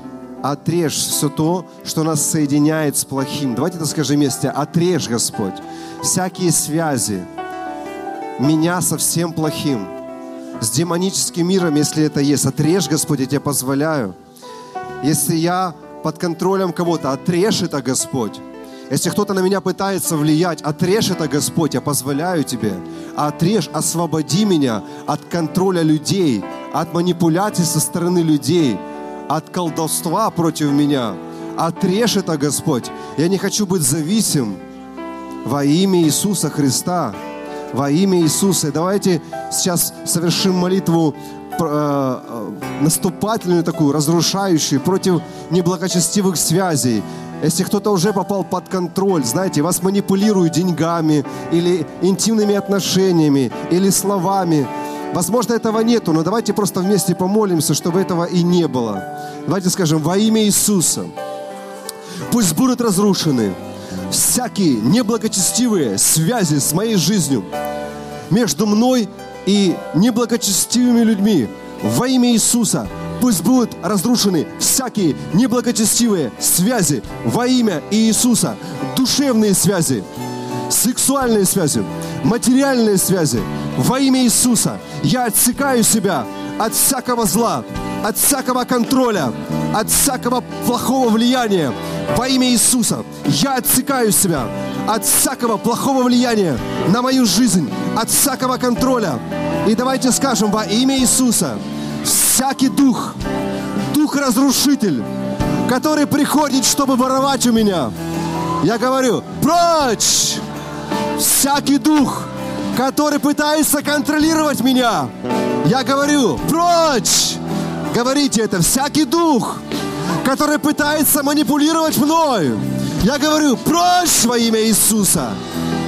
отрежь все то, что нас соединяет с плохим. Давайте это скажем вместе. Отрежь, Господь, всякие связи меня со всем плохим, с демоническим миром, если это есть. Отрежь, Господь, я тебе позволяю. Если я под контролем кого-то, отрежь это, Господь. Если кто-то на меня пытается влиять, отрежь это, Господь, я позволяю Тебе. Отрежь, освободи меня от контроля людей, от манипуляций со стороны людей – от колдовства против меня. Отрежь это, Господь. Я не хочу быть зависим во имя Иисуса Христа. Во имя Иисуса. давайте сейчас совершим молитву э, наступательную такую, разрушающую против неблагочестивых связей. Если кто-то уже попал под контроль, знаете, вас манипулируют деньгами или интимными отношениями, или словами, Возможно, этого нету, но давайте просто вместе помолимся, чтобы этого и не было. Давайте скажем, во имя Иисуса, пусть будут разрушены всякие неблагочестивые связи с моей жизнью между мной и неблагочестивыми людьми. Во имя Иисуса пусть будут разрушены всякие неблагочестивые связи во имя Иисуса, душевные связи, сексуальные связи, материальные связи. Во имя Иисуса я отсекаю себя от всякого зла, от всякого контроля, от всякого плохого влияния. Во имя Иисуса я отсекаю себя от всякого плохого влияния на мою жизнь, от всякого контроля. И давайте скажем во имя Иисуса, всякий дух, дух-разрушитель, который приходит, чтобы воровать у меня, я говорю, прочь! Всякий дух, который пытается контролировать меня. Я говорю, прочь! Говорите это, всякий дух, который пытается манипулировать мной. Я говорю, прочь во имя Иисуса.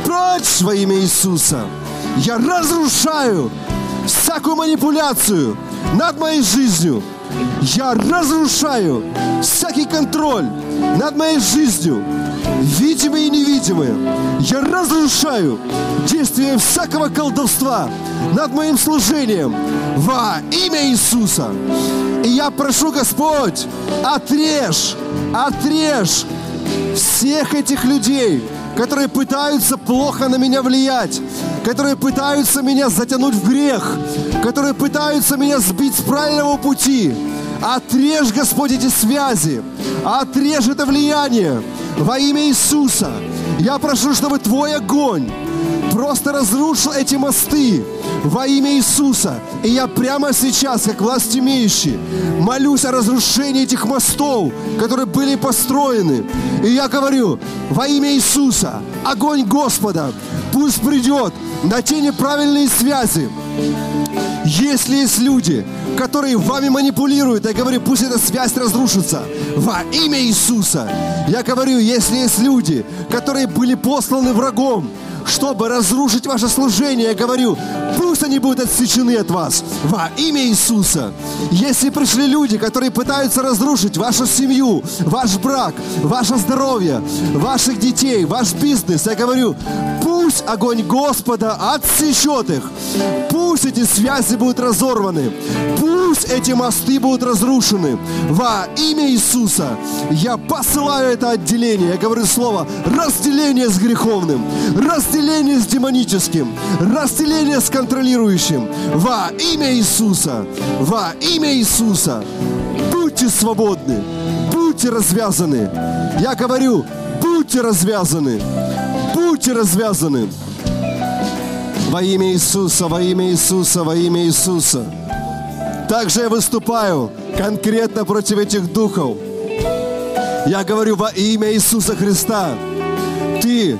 Прочь во имя Иисуса. Я разрушаю всякую манипуляцию над моей жизнью. Я разрушаю всякий контроль над моей жизнью видимые и невидимые. Я разрушаю действие всякого колдовства над моим служением во имя Иисуса. И я прошу, Господь, отрежь, отрежь всех этих людей, которые пытаются плохо на меня влиять, которые пытаются меня затянуть в грех, которые пытаются меня сбить с правильного пути. Отрежь, Господь, эти связи, отрежь это влияние, во имя Иисуса. Я прошу, чтобы Твой огонь просто разрушил эти мосты во имя Иисуса. И я прямо сейчас, как власть имеющий, молюсь о разрушении этих мостов, которые были построены. И я говорю, во имя Иисуса, огонь Господа, пусть придет на те неправильные связи. Если есть люди, которые вами манипулируют, я говорю, пусть эта связь разрушится во имя Иисуса. Я говорю, если есть люди, которые были посланы врагом, чтобы разрушить ваше служение, я говорю, пусть они будут отсечены от вас во имя Иисуса. Если пришли люди, которые пытаются разрушить вашу семью, ваш брак, ваше здоровье, ваших детей, ваш бизнес, я говорю, пусть огонь Господа отсечет их. Пусть эти связи будут разорваны. Пусть эти мосты будут разрушены. Во имя Иисуса я посылаю это отделение. Я говорю слово разделение с греховным, разделение с демоническим, разделение с контролирующим. Во имя Иисуса. Во имя Иисуса. Будьте свободны. Будьте развязаны. Я говорю, будьте развязаны. Будьте развязаны. Во имя Иисуса, во имя Иисуса, во имя Иисуса. Также я выступаю конкретно против этих духов. Я говорю во имя Иисуса Христа. Ты,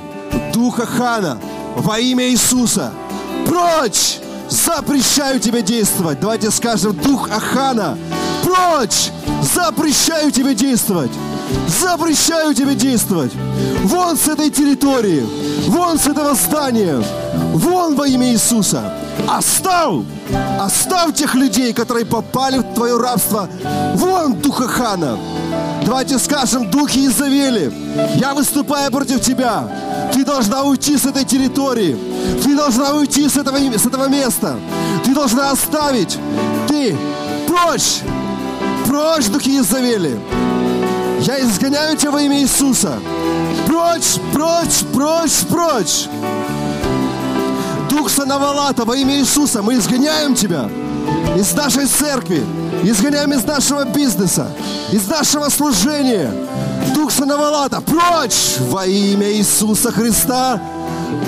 духа Хана, во имя Иисуса, прочь! Запрещаю тебе действовать. Давайте скажем, дух Ахана, прочь! Запрещаю тебе действовать. Запрещаю тебе действовать. Вон с этой территории. Вон с этого здания. Вон во имя Иисуса. Оставь! Оставь тех людей, которые попали в твое рабство. Вон духа Хана. Давайте скажем, духи Изавели, я выступаю против тебя. Ты должна уйти с этой территории. Ты должна уйти с этого, с этого места. Ты должна оставить. Ты прочь. Прочь, духи Изавели. Я изгоняю тебя во имя Иисуса. Прочь, прочь, прочь, прочь. Дух Санавалата во имя Иисуса, мы изгоняем тебя из нашей церкви, изгоняем из нашего бизнеса, из нашего служения. Дух Санавалата, прочь во имя Иисуса Христа.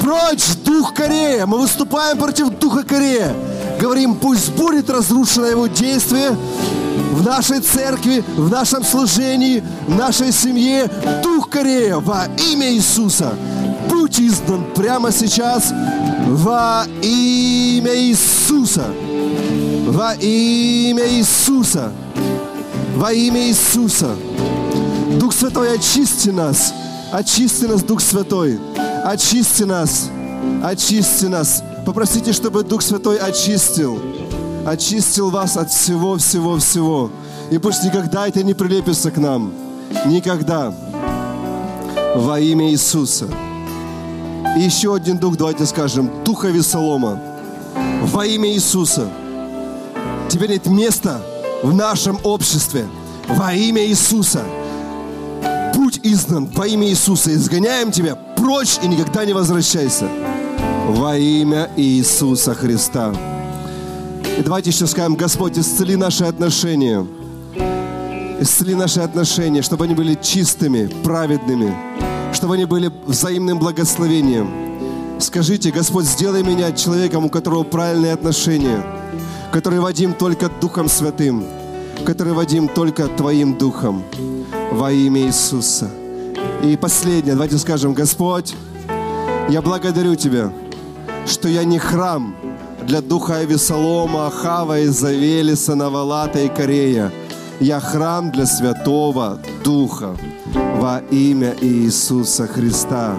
Прочь, Дух Корея. Мы выступаем против Духа Корея. Говорим, пусть будет разрушено его действие в нашей церкви, в нашем служении, в нашей семье. Дух Корея во имя Иисуса. Будь изгнан прямо сейчас во имя Иисуса. Во имя Иисуса. Во имя Иисуса. Дух Святой, очисти нас. Очисти нас, Дух Святой. Очисти нас. Очисти нас. Попросите, чтобы Дух Святой очистил. Очистил вас от всего, всего, всего. И пусть никогда это не прилепится к нам. Никогда. Во имя Иисуса. И еще один дух, давайте скажем, духа Весолома. Во имя Иисуса. Теперь нет места в нашем обществе. Во имя Иисуса. Будь изгнан во имя Иисуса. Изгоняем тебя прочь и никогда не возвращайся. Во имя Иисуса Христа. И давайте еще скажем, Господь, исцели наши отношения. Исцели наши отношения, чтобы они были чистыми, праведными, чтобы они были взаимным благословением. Скажите, Господь, сделай меня человеком, у которого правильные отношения, который водим только Духом Святым, который водим только Твоим Духом во имя Иисуса. И последнее, давайте скажем, Господь, я благодарю Тебя, что я не храм для духа Авесолома, Ахава, Изавели, Санавалата и Корея. Я храм для Святого Духа во имя Иисуса Христа.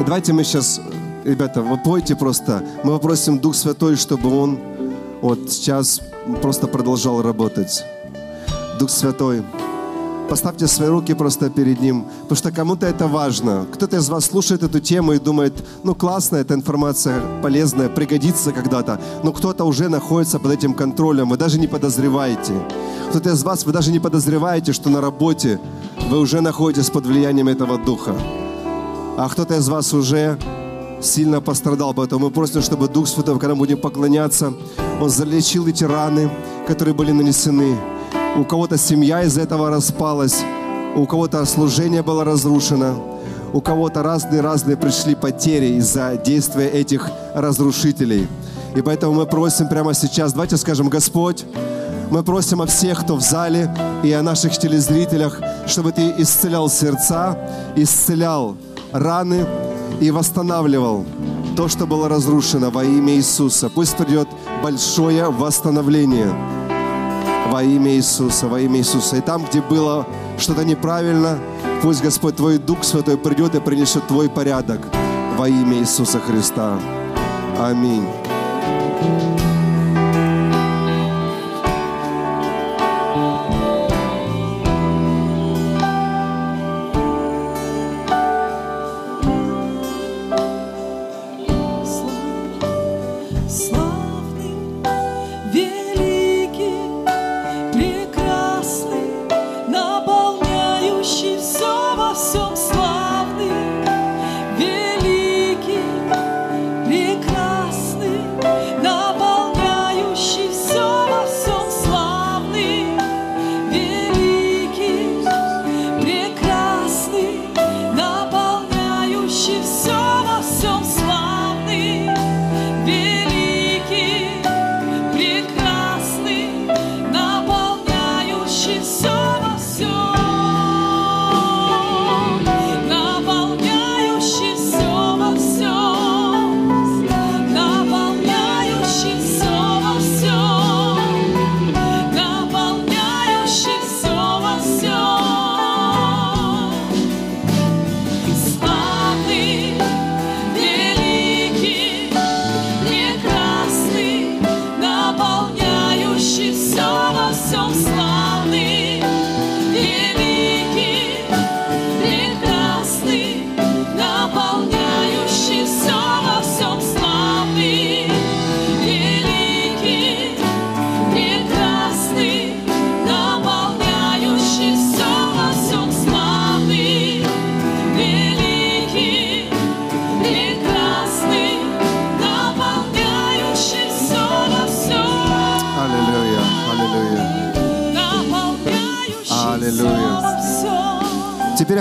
И давайте мы сейчас, ребята, вы пойте просто. Мы попросим Дух Святой, чтобы Он вот сейчас просто продолжал работать. Дух Святой, поставьте свои руки просто перед Ним, потому что кому-то это важно. Кто-то из вас слушает эту тему и думает, ну классно, эта информация полезная, пригодится когда-то, но кто-то уже находится под этим контролем, вы даже не подозреваете. Кто-то из вас, вы даже не подозреваете, что на работе вы уже находитесь под влиянием этого духа. А кто-то из вас уже сильно пострадал. Поэтому мы просим, чтобы Дух Святой, когда мы будем поклоняться, Он залечил эти раны, которые были нанесены. У кого-то семья из этого распалась, у кого-то служение было разрушено, у кого-то разные-разные пришли потери из-за действия этих разрушителей. И поэтому мы просим прямо сейчас, давайте скажем, Господь, мы просим о всех, кто в зале, и о наших телезрителях, чтобы Ты исцелял сердца, исцелял раны и восстанавливал то, что было разрушено во имя Иисуса. Пусть придет большое восстановление во имя Иисуса, во имя Иисуса. И там, где было что-то неправильно, пусть Господь Твой Дух Святой придет и принесет Твой порядок во имя Иисуса Христа. Аминь.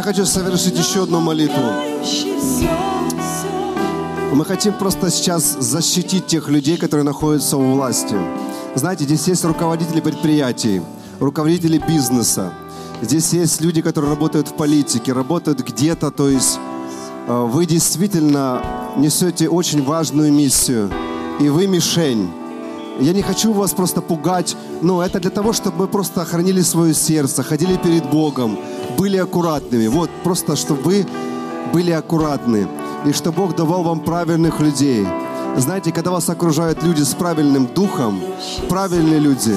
Я хочу совершить еще одну молитву. Мы хотим просто сейчас защитить тех людей, которые находятся у власти. Знаете, здесь есть руководители предприятий, руководители бизнеса. Здесь есть люди, которые работают в политике, работают где-то. То есть э, вы действительно несете очень важную миссию. И вы мишень. Я не хочу вас просто пугать, но это для того, чтобы мы просто охранили свое сердце, ходили перед Богом, были аккуратными. Вот, просто чтобы вы были аккуратны. И что Бог давал вам правильных людей. Знаете, когда вас окружают люди с правильным духом, правильные люди,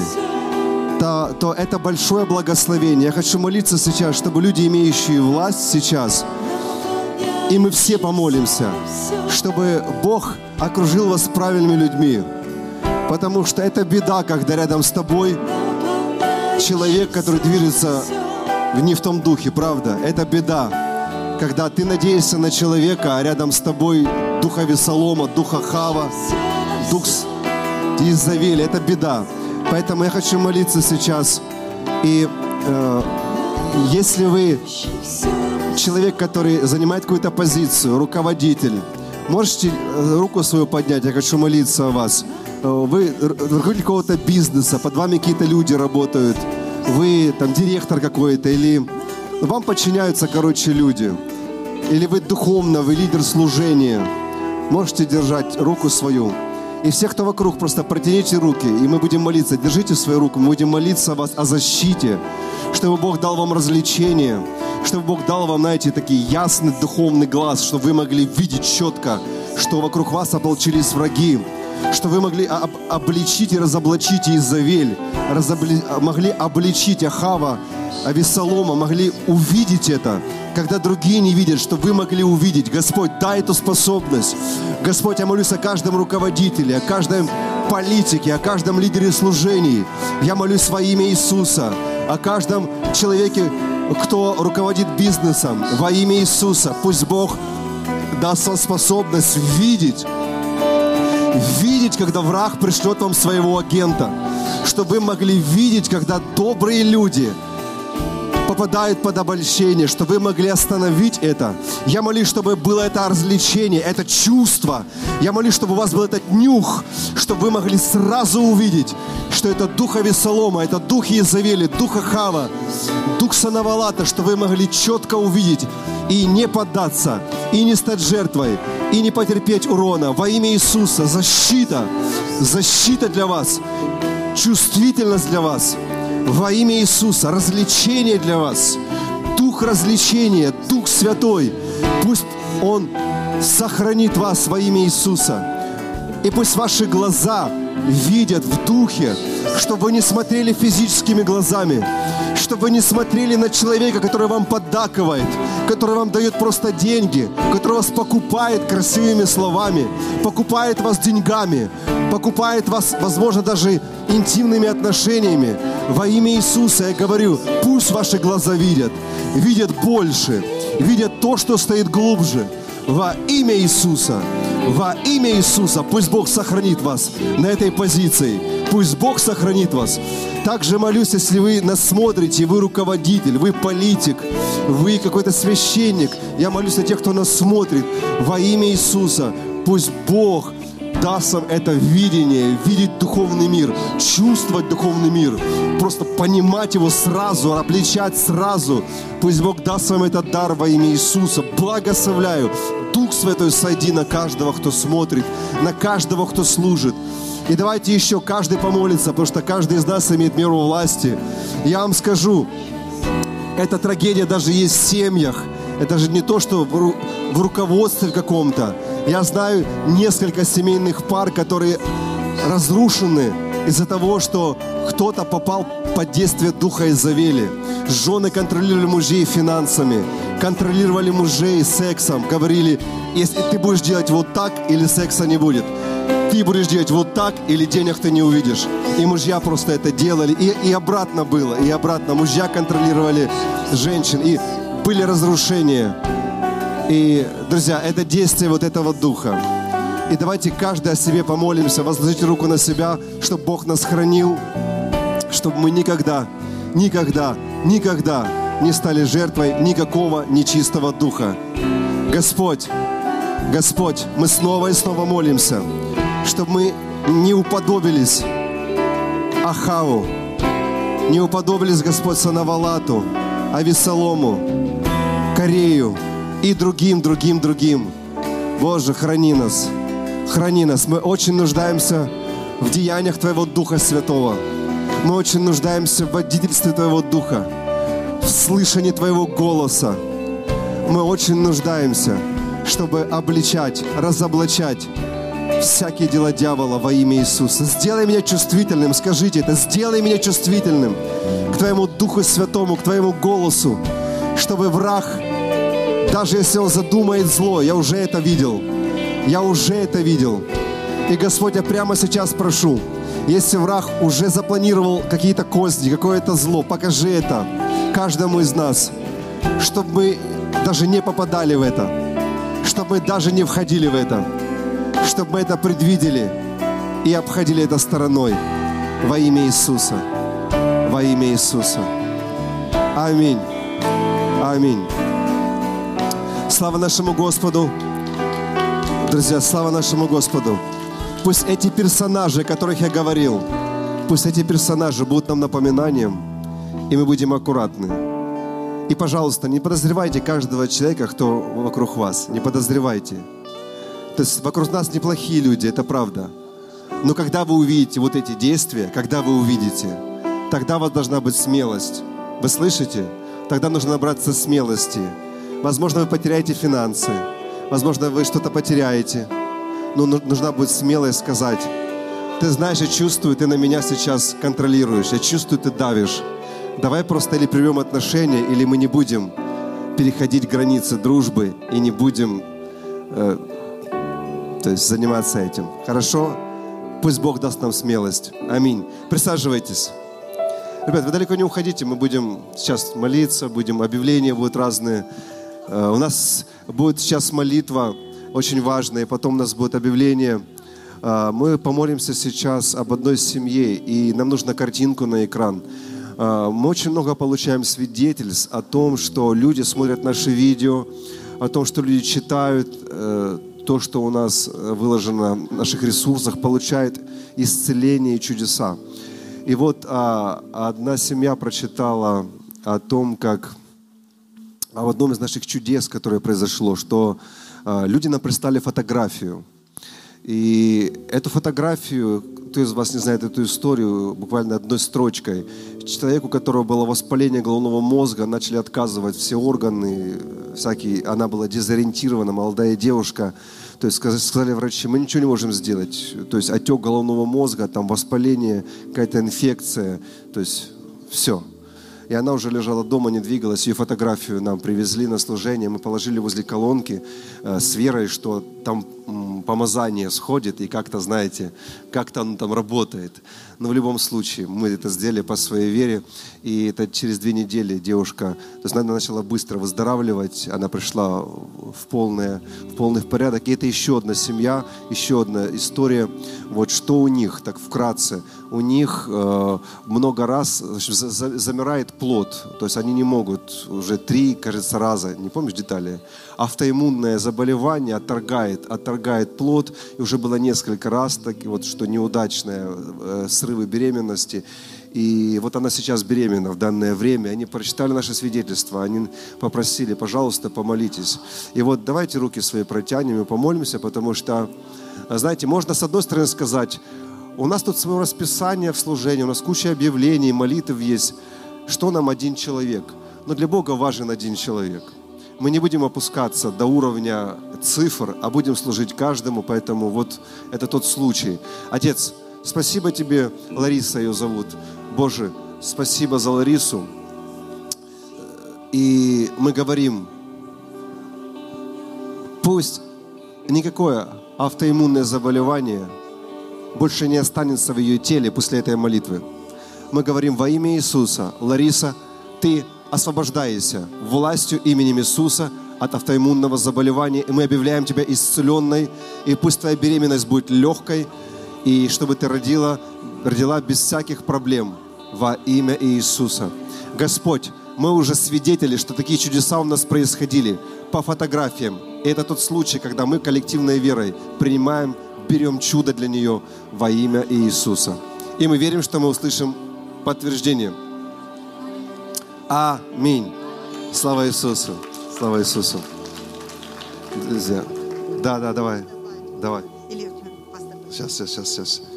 то, то это большое благословение. Я хочу молиться сейчас, чтобы люди, имеющие власть сейчас, и мы все помолимся, чтобы Бог окружил вас правильными людьми. Потому что это беда, когда рядом с тобой человек, который движется не в том духе, правда? Это беда. Когда ты надеешься на человека, а рядом с тобой духа Весолома, духа Хава, дух Изавеля, это беда. Поэтому я хочу молиться сейчас. И э, если вы человек, который занимает какую-то позицию, руководитель, можете э, руку свою поднять, я хочу молиться о вас. Э, Вы руководитель какого-то бизнеса, под вами какие-то люди работают, вы там директор какой-то, или вам подчиняются, короче, люди, или вы духовно, вы лидер служения, можете держать руку свою. И все, кто вокруг, просто протяните руки, и мы будем молиться. Держите свою руку, мы будем молиться вас о защите, чтобы Бог дал вам развлечение, чтобы Бог дал вам, знаете, такие ясный духовный глаз, чтобы вы могли видеть четко, что вокруг вас ополчились враги, что вы могли об- обличить и разоблачить Изавель, разобле- могли обличить Ахава, Авесолома, могли увидеть это, когда другие не видят, чтобы вы могли увидеть. Господь, дай эту способность. Господь, я молюсь о каждом руководителе, о каждом политике, о каждом лидере служений. Я молюсь во имя Иисуса, о каждом человеке, кто руководит бизнесом, во имя Иисуса. Пусть Бог даст вам способность видеть видеть, когда враг пришлет вам своего агента, чтобы вы могли видеть, когда добрые люди попадают под обольщение, чтобы вы могли остановить это. Я молюсь, чтобы было это развлечение, это чувство. Я молюсь, чтобы у вас был этот нюх, чтобы вы могли сразу увидеть, что это дух Авесолома, это дух Иезавели, дух Ахава, дух Санавалата, что вы могли четко увидеть и не поддаться, и не стать жертвой, и не потерпеть урона. Во имя Иисуса защита, защита для вас, чувствительность для вас. Во имя Иисуса развлечение для вас. Дух развлечения, Дух Святой. Пусть Он сохранит вас во имя Иисуса. И пусть ваши глаза видят в духе, чтобы вы не смотрели физическими глазами, чтобы вы не смотрели на человека, который вам поддакивает, который вам дает просто деньги, который вас покупает красивыми словами, покупает вас деньгами, покупает вас, возможно, даже интимными отношениями. Во имя Иисуса я говорю, пусть ваши глаза видят, видят больше, видят то, что стоит глубже. Во имя Иисуса. Во имя Иисуса пусть Бог сохранит вас на этой позиции. Пусть Бог сохранит вас. Также молюсь, если вы нас смотрите, вы руководитель, вы политик, вы какой-то священник. Я молюсь о тех, кто нас смотрит. Во имя Иисуса пусть Бог даст вам это видение, видеть духовный мир, чувствовать духовный мир, просто понимать его сразу, обличать сразу. Пусть Бог даст вам этот дар во имя Иисуса. Благословляю. Дух Святой сойди на каждого, кто смотрит, на каждого, кто служит. И давайте еще каждый помолится, потому что каждый из нас имеет меру власти. Я вам скажу, эта трагедия даже есть в семьях. Это же не то, что в руководстве каком-то. Я знаю несколько семейных пар, которые разрушены из-за того, что кто-то попал под действие духа Изавели. Жены контролировали мужей финансами, контролировали мужей сексом, говорили, если ты будешь делать вот так, или секса не будет. Ты будешь делать вот так, или денег ты не увидишь. И мужья просто это делали. И, и обратно было, и обратно. Мужья контролировали женщин, и были разрушения. И, друзья, это действие вот этого духа. И давайте каждый о себе помолимся, возложите руку на себя, чтобы Бог нас хранил, чтобы мы никогда никогда, никогда не стали жертвой никакого нечистого духа. Господь, Господь, мы снова и снова молимся, чтобы мы не уподобились Ахаву, не уподобились, Господь, Санавалату, Авесолому, Корею и другим, другим, другим. Боже, храни нас, храни нас. Мы очень нуждаемся в деяниях Твоего Духа Святого. Мы очень нуждаемся в водительстве Твоего Духа, в слышании Твоего голоса. Мы очень нуждаемся, чтобы обличать, разоблачать всякие дела дьявола во имя Иисуса. Сделай меня чувствительным, скажите это, сделай меня чувствительным к Твоему Духу Святому, к Твоему голосу, чтобы враг, даже если он задумает зло, я уже это видел, я уже это видел. И, Господь, я прямо сейчас прошу, если враг уже запланировал какие-то козни, какое-то зло, покажи это каждому из нас, чтобы мы даже не попадали в это, чтобы мы даже не входили в это, чтобы мы это предвидели и обходили это стороной во имя Иисуса. Во имя Иисуса. Аминь. Аминь. Слава нашему Господу. Друзья, слава нашему Господу. Пусть эти персонажи, о которых я говорил, пусть эти персонажи будут нам напоминанием, и мы будем аккуратны. И, пожалуйста, не подозревайте каждого человека, кто вокруг вас. Не подозревайте. То есть вокруг нас неплохие люди, это правда. Но когда вы увидите вот эти действия, когда вы увидите, тогда у вас должна быть смелость. Вы слышите? Тогда нужно набраться смелости. Возможно, вы потеряете финансы. Возможно, вы что-то потеряете. Но ну- нужна будет смелость сказать, ты знаешь, я чувствую, ты на меня сейчас контролируешь. Я чувствую, ты давишь. Давай просто или примем отношения, или мы не будем переходить границы дружбы и не будем э, то есть заниматься этим. Хорошо? Пусть Бог даст нам смелость. Аминь. Присаживайтесь. Ребят, вы далеко не уходите, мы будем сейчас молиться, будем объявления будут разные. Э, У нас будет сейчас молитва очень важная, и потом у нас будет объявление. Э, Мы помолимся сейчас об одной семье, и нам нужно картинку на экран. Э, Мы очень много получаем свидетельств о том, что люди смотрят наши видео, о том, что люди читают то, что у нас выложено в наших ресурсах, получают исцеление и чудеса. И вот а, одна семья прочитала о том, как в одном из наших чудес, которое произошло, что а, люди нам прислали фотографию. И эту фотографию, кто из вас не знает эту историю, буквально одной строчкой, человеку, у которого было воспаление головного мозга, начали отказывать все органы, всякие, она была дезориентирована, молодая девушка, то есть сказали врачи, мы ничего не можем сделать, то есть отек головного мозга, там воспаление, какая-то инфекция, то есть все. И она уже лежала дома, не двигалась. Ее фотографию нам привезли на служение. Мы положили возле колонки э, с верой, что там м, помазание сходит и как-то, знаете, как-то оно там работает. Но в любом случае мы это сделали по своей вере. И это через две недели девушка, то есть она начала быстро выздоравливать. Она пришла в, полное, в полный порядок. И это еще одна семья, еще одна история. Вот что у них, так вкратце. У них э, много раз замирает плод. То есть они не могут уже три, кажется, раза, не помнишь детали, автоиммунное заболевание отторгает, отторгает плод. И уже было несколько раз, так, вот, что неудачные э, срывы беременности. И вот она сейчас беременна в данное время. Они прочитали наше свидетельство, они попросили, пожалуйста, помолитесь. И вот давайте руки свои протянем и помолимся, потому что, знаете, можно с одной стороны сказать, у нас тут свое расписание в служении, у нас куча объявлений, молитв есть. Что нам один человек? Но для Бога важен один человек. Мы не будем опускаться до уровня цифр, а будем служить каждому, поэтому вот это тот случай. Отец, спасибо тебе, Лариса ее зовут. Боже, спасибо за Ларису. И мы говорим, пусть никакое автоиммунное заболевание больше не останется в ее теле после этой молитвы. Мы говорим во имя Иисуса, Лариса, ты освобождаешься властью именем Иисуса от автоиммунного заболевания, и мы объявляем тебя исцеленной, и пусть твоя беременность будет легкой, и чтобы ты родила, родила без всяких проблем во имя Иисуса. Господь, мы уже свидетели, что такие чудеса у нас происходили по фотографиям. И это тот случай, когда мы коллективной верой принимаем, берем чудо для нее во имя Иисуса. И мы верим, что мы услышим подтверждение. Аминь. Слава Иисусу. Слава Иисусу. Друзья. Да, да, давай. Давай. Сейчас, сейчас, сейчас. Сейчас.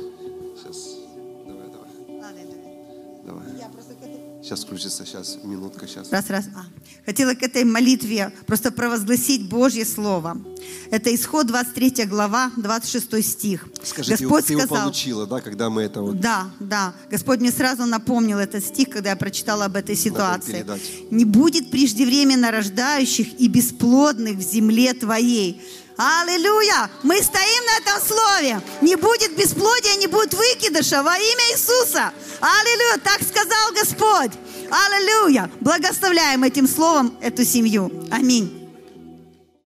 Сейчас включится, сейчас, минутка, сейчас. Раз, раз. А. Хотела к этой молитве просто провозгласить Божье Слово. Это исход 23 глава, 26 стих. Скажите, Господь ты его сказал, получила, да, когда мы это вот... Да, да. Господь мне сразу напомнил этот стих, когда я прочитала об этой ситуации. Не будет преждевременно рождающих и бесплодных в земле твоей. Аллилуйя! Мы стоим на этом слове. Не будет бесплодия, не будет выкидыша во имя Иисуса. Аллилуйя! Так сказал Господь. Аллилуйя! Благословляем этим словом эту семью. Аминь.